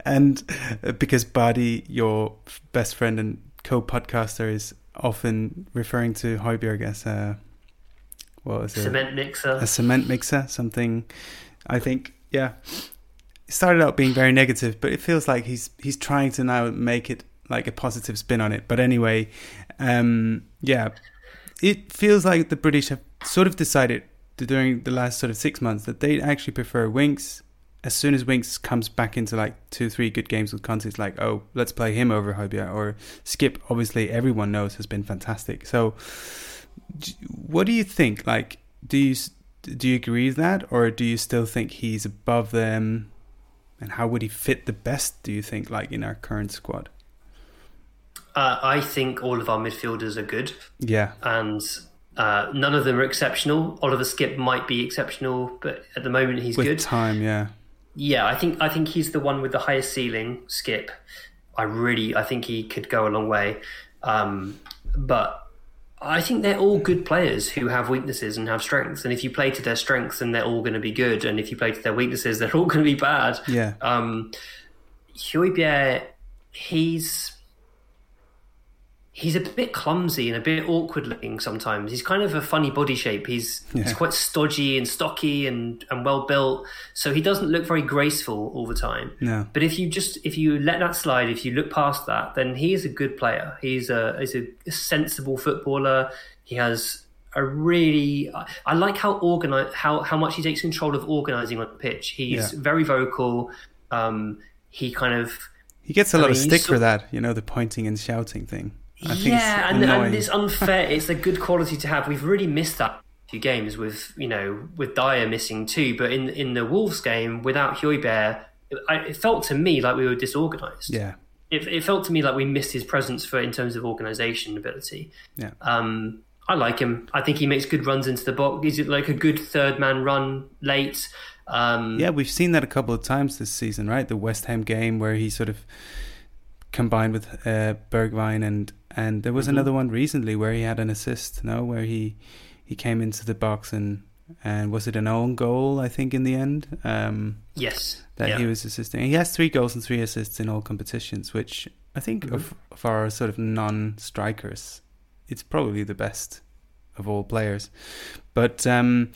and uh, because Buddy, your best friend and co-podcaster, is often referring to Højbjerg as a what was it? Cement mixer. a cement mixer, something. I think, yeah, it started out being very negative, but it feels like he's he's trying to now make it like a positive spin on it. But anyway, um, yeah, it feels like the British have sort of decided during the last sort of six months that they actually prefer Winks. As soon as Winks comes back into like two, three good games with Conte, it's like, oh, let's play him over Højbjerg. Or Skipp, obviously, everyone knows has been fantastic. So, what do you think? Like, do you do you agree with that, or do you still think he's above them? And how would he fit the best? Do you think, like in our current squad? Uh, I think all of our midfielders are good. Yeah, and uh, none of them are exceptional. Oliver Skipp might be exceptional, but at the moment he's with good. time, yeah, Yeah, I think I think he's the one with the highest ceiling. Skipp, I really I think he could go a long way, um, but I think they're all good players who have weaknesses and have strengths. And if you play to their strengths, then they're all going to be good. And if you play to their weaknesses, they're all going to be bad. yeah, Um, Højbjerg, he's he's a bit clumsy and a bit awkward looking sometimes. He's kind of a funny body shape. He's he's quite stodgy and stocky and, and well built, so he doesn't look very graceful all the time. no, But if you just if you let that slide, if you look past that, then he is a good player. He's a he's a, sensible footballer. He has a really I- like how organize how how much he takes control of organizing on the pitch. He's Yeah. very vocal. Um, he kind of he gets a I lot of stick he's for that. You know, the pointing and shouting thing. I yeah, and, and it's unfair. it's a good quality to have. We've really missed that few games with you know with Dier missing too. But in in the Wolves game without Højbjerg, it, it felt to me like we were disorganised. yeah, it, it felt to me like we missed his presence for in terms of organisation ability. Yeah. Um, I like him. I think he makes good runs into the box. He's like a good third man run late. Um, Yeah, we've seen that a couple of times this season, right? The West Ham game where he sort of combined with uh, Bergwijn, and and there was Mhm. another one recently where he had an assist. No, where he he came into the box and and was it an own goal? I think in the end. Um, Yes. that yeah. he was assisting. He has three goals and three assists in all competitions, which I think Mhm. of, of our sort of non-strikers, it's probably the best of all players. But um,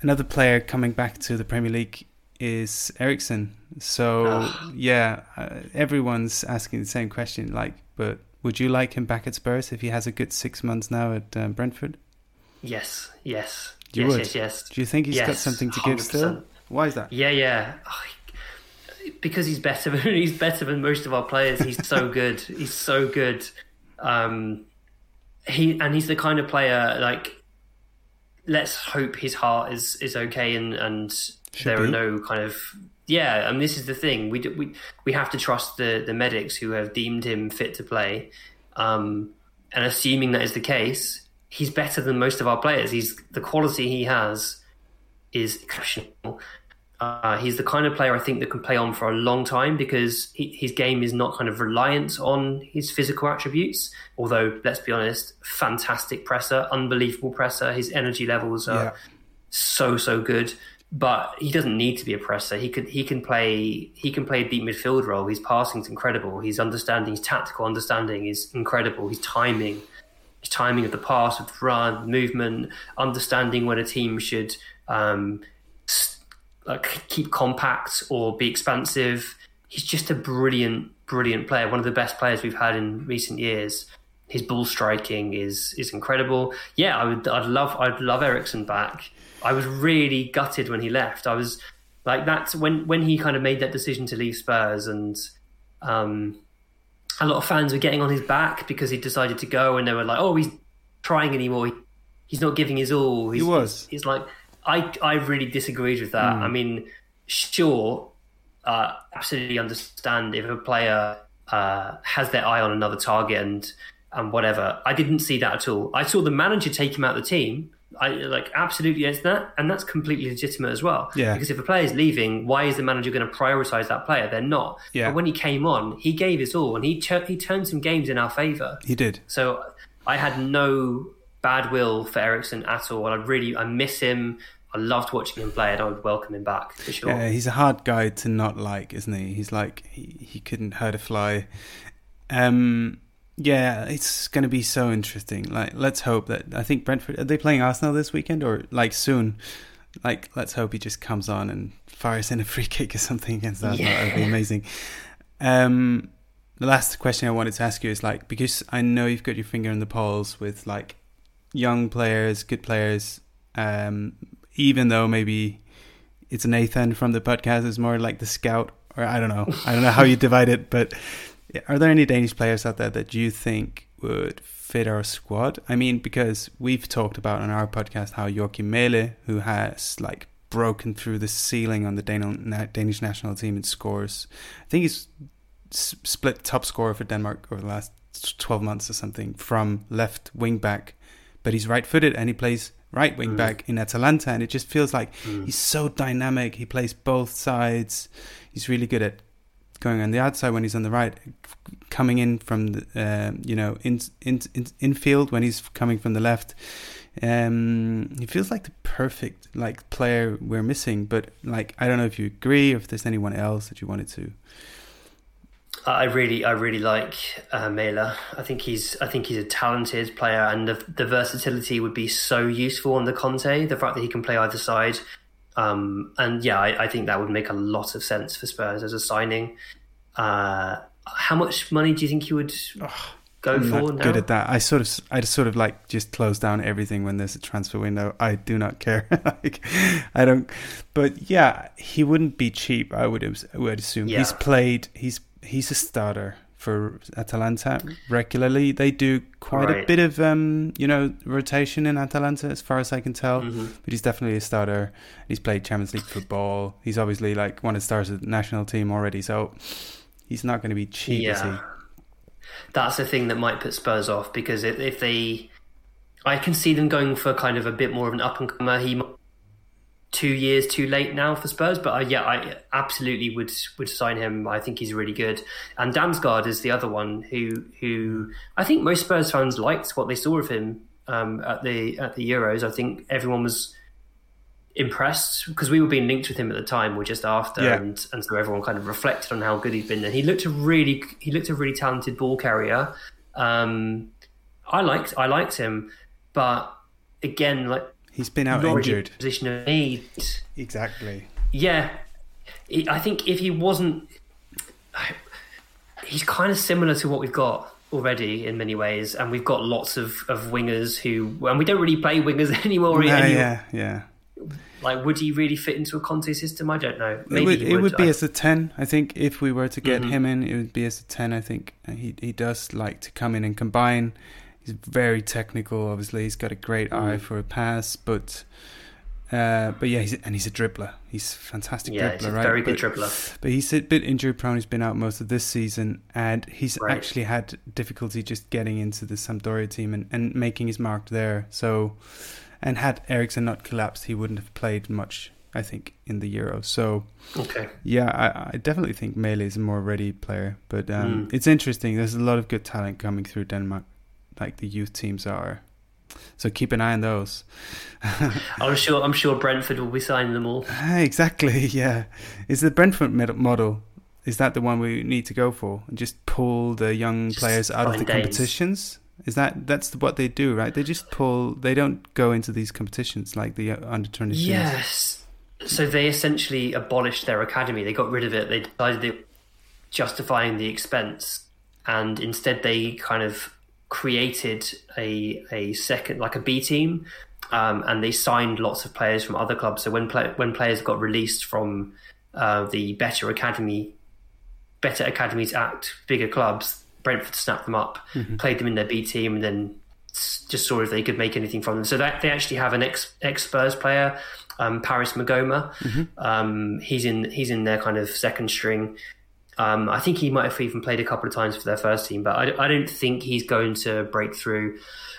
another player coming back to the Premier League is Eriksen. So Ah. yeah, uh, everyone's asking the same question. Like, but would you like him back at Spurs if he has a good six months now at um, Brentford? Yes. Yes. You yes. would? Yes. Yes. Do you think he's got something to give still? Why is that? Yeah, yeah. Oh, because he's better than he's better than most of our players. He's so good. he's so good. Um, he and he's the kind of player like. Let's hope his heart is is okay and and Should there be. are no kind of yeah. And this is the thing we do, we we have to trust the the medics who have deemed him fit to play. Um, and assuming that is the case, he's better than most of our players. He's the quality he has is exceptional. Uh, he's the kind of player I think that can play on for a long time because he, his game is not kind of reliant on his physical attributes. Although, let's be honest, fantastic presser, unbelievable presser. His energy levels are Yeah. so so good. But he doesn't need to be a presser. He could he can play he can play a deep midfield role. His passing's incredible. His understanding, his tactical understanding is incredible. His timing, his timing of the pass, of the run, movement, understanding when a team should um, like keep compact or be expansive. He's just a brilliant, brilliant player. One of the best players we've had in recent years. His ball striking is is incredible. Yeah, I would. I'd love. I'd love Eriksen back. I was really gutted when he left. I was like that's when when he kind of made that decision to leave Spurs, and um, a lot of fans were getting on his back because he decided to go, and they were like, "Oh, he's trying anymore. He, he's not giving his all." He's, He was. He's like, I I really disagreed with that. I mean, sure, uh, absolutely understand if a player uh, has their eye on another target and and whatever. I didn't see that at all. I saw the manager take him out of the team. I like absolutely it's that, and that's completely legitimate as well. Yeah. Because if a player is leaving, why is the manager going to prioritize that player? They're not. Yeah. But when he came on, he gave his all, and he he turned some games in our favor. He did. So I had no bad will for Eriksen at all. And I really I miss him. I loved watching him play, and I would welcome him back for sure. Yeah, he's a hard guy to not like, isn't he? He's like he, he couldn't hurt a fly. Um, yeah, it's going to be so interesting. Like, let's hope that I think Brentford are they playing Arsenal this weekend or like soon? Like, let's hope he just comes on and fires in a free kick or something against Arsenal. Yeah. That'd be amazing. Um, the last question I wanted to ask you is like because I know you've got your finger in the polls with like young players, good players. Um, even though maybe it's Nathan from the podcast is more like the scout, or I don't know, I don't know how you divide it. But are there any Danish players out there that you think would fit our squad? I mean, because we've talked about on our podcast how Joakim Mæhle, who has like broken through the ceiling on the Danish national team in scores, I think he's split top scorer for Denmark over the last 12 months or something from left wing back, but he's right footed and he plays right wing Mm. back in Atalanta, and it just feels like Mm. he's so dynamic. He plays both sides. He's really good at going on the outside when he's on the right, coming in from the um, you know in in in infield when he's coming from the left. Um, he feels like the perfect like player we're missing. But like I don't know if you agree, or if there's anyone else that you wanted to. I really, I really like uh, Mæhle. I think he's, I think he's a talented player, and the, the versatility would be so useful on the Conte. The fact that he can play either side, um, and yeah, I, I think that would make a lot of sense for Spurs as a signing. Uh, how much money do you think you would go I'm for good at that. I sort of, I sort of like just close down everything when there's a transfer window. I do not care. like, I don't. But yeah, he wouldn't be cheap. I would, I would assume. Yeah. He's played. He's he's a starter for Atalanta regularly. They do quite a bit of um, you know, rotation in Atalanta, as far as I can tell. Mhm. But he's definitely a starter. He's played Champions League football. He's obviously like one of the stars of the national team already. So He's not going to be cheap, yeah. is he? That's the thing that might put Spurs off because if, if they, I can see them going for kind of a bit more of an up and comer. He two years too late now for Spurs, but uh, yeah, I absolutely would would sign him. I think he's really good. And Damsgaard is the other one who who I think most Spurs fans liked what they saw of him um, at the at the Euros. I think everyone was impressed because we were being linked with him at the time or just after yeah. and and so everyone kind of reflected on how good he'd been and he looked a really he looked a really talented ball carrier um, I liked I liked him but again like he's been out injured position of need exactly yeah I think if he wasn't he's kind of similar to what we've got already in many ways and we've got lots of, of wingers who and we don't really play wingers anymore no, yeah yeah like, would he really fit into a Conte system? I don't know. Maybe it would, it would be as a ten. I think if we were to get mm-hmm. him in, it would be as a ten. I think he he does like to come in and combine. He's very technical. Obviously, he's got a great mm-hmm. eye for a pass, but. Uh, but yeah, he's, and he's a dribbler. He's a fantastic yeah, dribbler, right? Very good but, dribbler. But he's a bit injury prone. He's been out most of this season, and he's right. actually had difficulty just getting into the Sampdoria team and, and making his mark there. So and had Eriksen not collapsed, he wouldn't have played much, I think, in the Euro. So, okay, yeah, I, I definitely think Mæhle is a more ready player. But um, mm. it's interesting. There's a lot of good talent coming through Denmark, like the youth teams are. So keep an eye on those. I'm sure. I'm sure Brentford will be signing them all. Exactly. Yeah. Is the Brentford model? Is that the one we need to go for? And just pull the young just players out of the days. competitions? Is that that's what they do, right? They just pull. They don't go into these competitions like the under twenty. Yes. So they essentially abolished their academy. They got rid of it. They decided they justifying the expense, and instead they kind of created a a second like a B team, um, and they signed lots of players from other clubs. So when play, when players got released from uh, the better academy, better academies at bigger clubs, Brentford snapped them up, mm-hmm. played them in their B team, and then just saw if they could make anything from them. So that, they actually have an ex ex Spurs player, um, Paris Maghoma. Mm-hmm. Um, he's in he's in their kind of second string. Um, I think he might have even played a couple of times for their first team, but I, I don't think he's going to break through.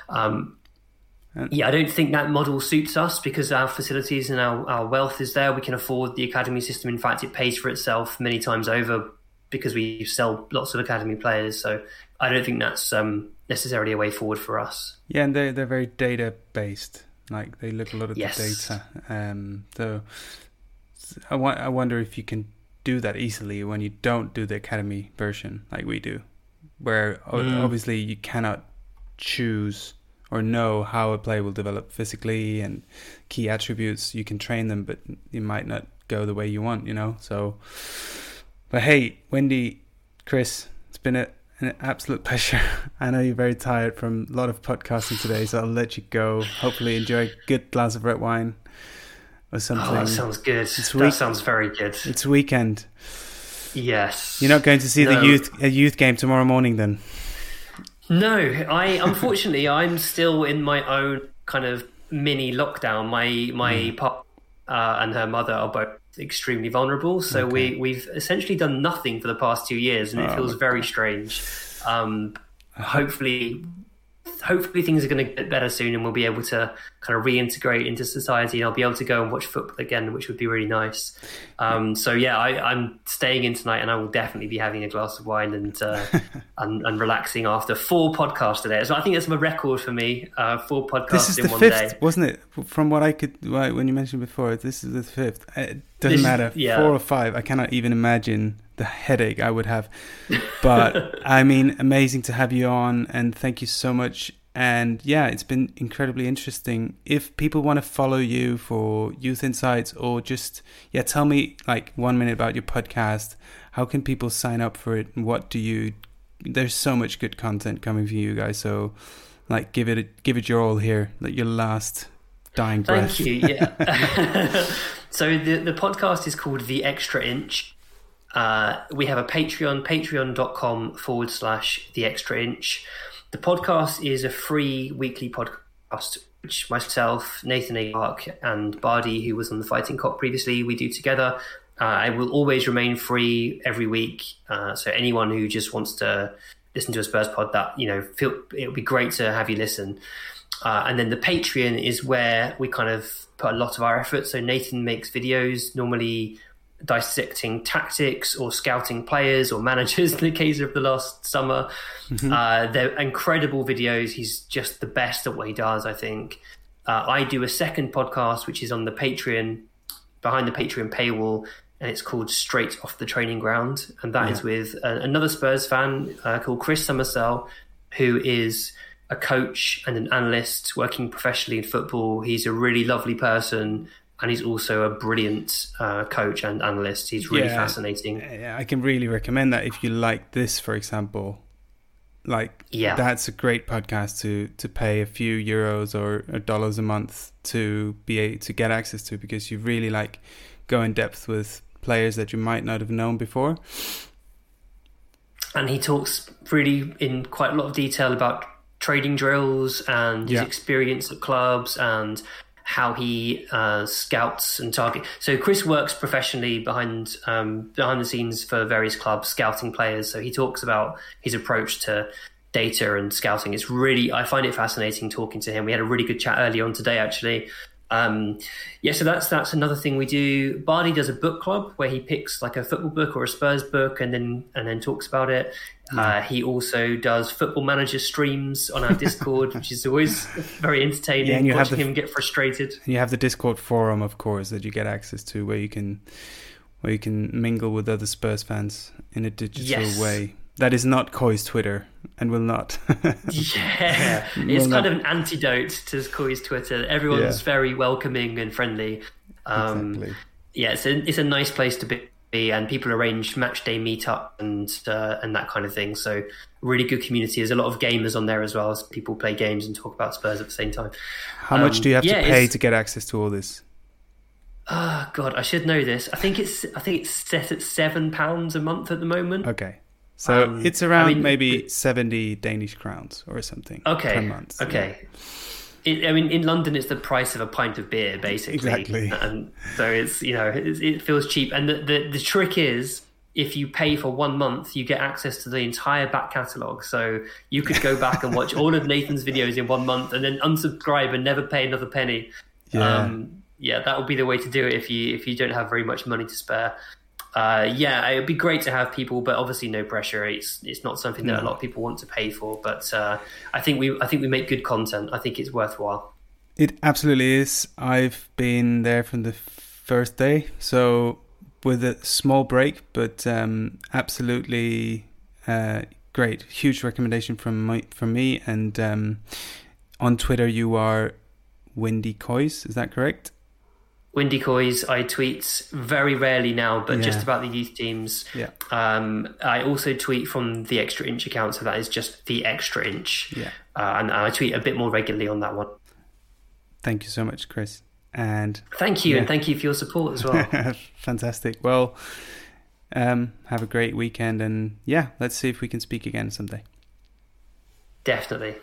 Um, yeah, I don't think that model suits us because our facilities and our, our wealth is there. We can afford the academy system. In fact, it pays for itself many times over because we sell lots of academy players. So I don't think that's um, necessarily a way forward for us. Yeah, and they're they're very data based. Like they look a lot at yes. the data. Um, so I, wa- I wonder if you can do that easily when you don't do the academy version like we do, where mm. obviously you cannot choose or know how a player will develop physically and key attributes. You can train them, but it might not go the way you want. You know, so but hey, Wendy, Chris, it's been a, an absolute pleasure. I know you're very tired from a lot of podcasting today, so I'll let you go. Hopefully, enjoy a good glass of red wine or something. Oh, that sounds good. It's week- that sounds very good. It's weekend. Yes. You're not going to see no. the youth a youth game tomorrow morning, then? No, I unfortunately I'm still in my own kind of mini lockdown. My my mm. pop uh, and her mother are both extremely vulnerable. So okay. we we've essentially done nothing for the past two years, and it oh, feels very strange. Um, hopefully, hopefully things are going to get better soon, and we'll be able to kind of reintegrate into society, and I'll be able to go and watch football again, which would be really nice. Um, so yeah, I, am staying in tonight, and I will definitely be having a glass of wine and uh, and, and, relaxing after four podcasts today. So I think that's a record for me. Uh, four podcasts this is in the one fifth, day, wasn't it? From what I could, when you mentioned before, this is the fifth. It doesn't this, matter, yeah. four or five. I cannot even imagine the headache I would have. But I mean, amazing to have you on, and thank you so much and yeah, it's been incredibly interesting. If people want to follow you for youth insights or just yeah, tell me like one minute about your podcast. How can people sign up for it? And what do you? There's so much good content coming from you guys. So like, give it a, give it your all here. Like your last dying breath. Thank you. Yeah. so the the podcast is called The Extra Inch. Uh, we have a Patreon, patreon.com forward slash The Extra Inch. The podcast is a free weekly podcast, which myself, Nathan Agark, and Bardi, who was on the Fighting Cock previously, we do together. Uh, I will always remain free every week. Uh, so anyone who just wants to listen to a Spurs pod, that you know, feel it would be great to have you listen. Uh, and then the Patreon is where we kind of put a lot of our effort. So Nathan makes videos normally dissecting tactics or scouting players or managers in the case of the last summer. Mm-hmm. Uh, they're incredible videos. He's just the best at what he does, I think. Uh, I do a second podcast, which is on the Patreon, behind the Patreon paywall, and it's called Straight Off the Training Ground. And that yeah. is with uh, another Spurs fan uh, called Chris Summersell, who is a coach and an analyst working professionally in football. He's a really lovely person and he's also a brilliant uh, coach and analyst. He's really yeah, fascinating. Yeah, I can really recommend that if you like this, for example. Like, yeah, that's a great podcast to to pay a few euros or, or dollars a month to be a, to get access to because you really like go in depth with players that you might not have known before. And he talks really in quite a lot of detail about trading drills and his yeah. experience at clubs and how he uh, scouts and target. So Chris works professionally behind um, behind the scenes for various clubs, scouting players. So he talks about his approach to data and scouting. It's really I find it fascinating talking to him. We had a really good chat early on today, actually. Um, yeah, so that's that's another thing we do. Bardi does a book club where he picks like a football book or a Spurs book and then and then talks about it. Uh, he also does football manager streams on our Discord, which is always very entertaining. Yeah, and you watching have the, him get frustrated. You have the Discord forum, of course, that you get access to, where you can where you can mingle with other Spurs fans in a digital yes. way. That is not COYS Twitter and will not. yeah, it's kind of an antidote to COYS Twitter. Everyone's yeah. very welcoming and friendly. Um, exactly. Yeah, it's a, it's a nice place to be and people arrange match day meetup and uh, and that kind of thing. So really good community. There's a lot of gamers on there as well as people play games and talk about Spurs at the same time. How um, much do you have yeah, to pay to get access to all this? Oh God, I should know this. I think it's I think it's set at seven pounds a month at the moment. Okay. So um, it's around I mean, maybe seventy Danish crowns or something. Okay. Per month. Okay. Yeah. It, I mean, in London, it's the price of a pint of beer, basically. Exactly. And so it's you know it, it feels cheap. And the, the the trick is if you pay for one month, you get access to the entire back catalogue. So you could go back and watch all of Nathan's videos in one month, and then unsubscribe and never pay another penny. Yeah, um, yeah, that would be the way to do it if you if you don't have very much money to spare uh, yeah, it would be great to have people, but obviously no pressure. It's it's not something that no. a lot of people want to pay for. But uh, I think we I think we make good content. I think it's worthwhile. It absolutely is. I've been there from the first day, so with a small break, but um, absolutely uh, great. Huge recommendation from my, from me. And um, on Twitter, you are Windy Coys. Is that correct? Windy Coys, I tweet very rarely now, but yeah. just about the youth teams. Yeah. Um, I also tweet from the Extra Inch account, so that is just the Extra Inch. Yeah. Uh, and I tweet a bit more regularly on that one. Thank you so much, Chris. And thank you, yeah. and thank you for your support as well. Fantastic. Well, um, have a great weekend, and yeah, let's see if we can speak again someday. Definitely.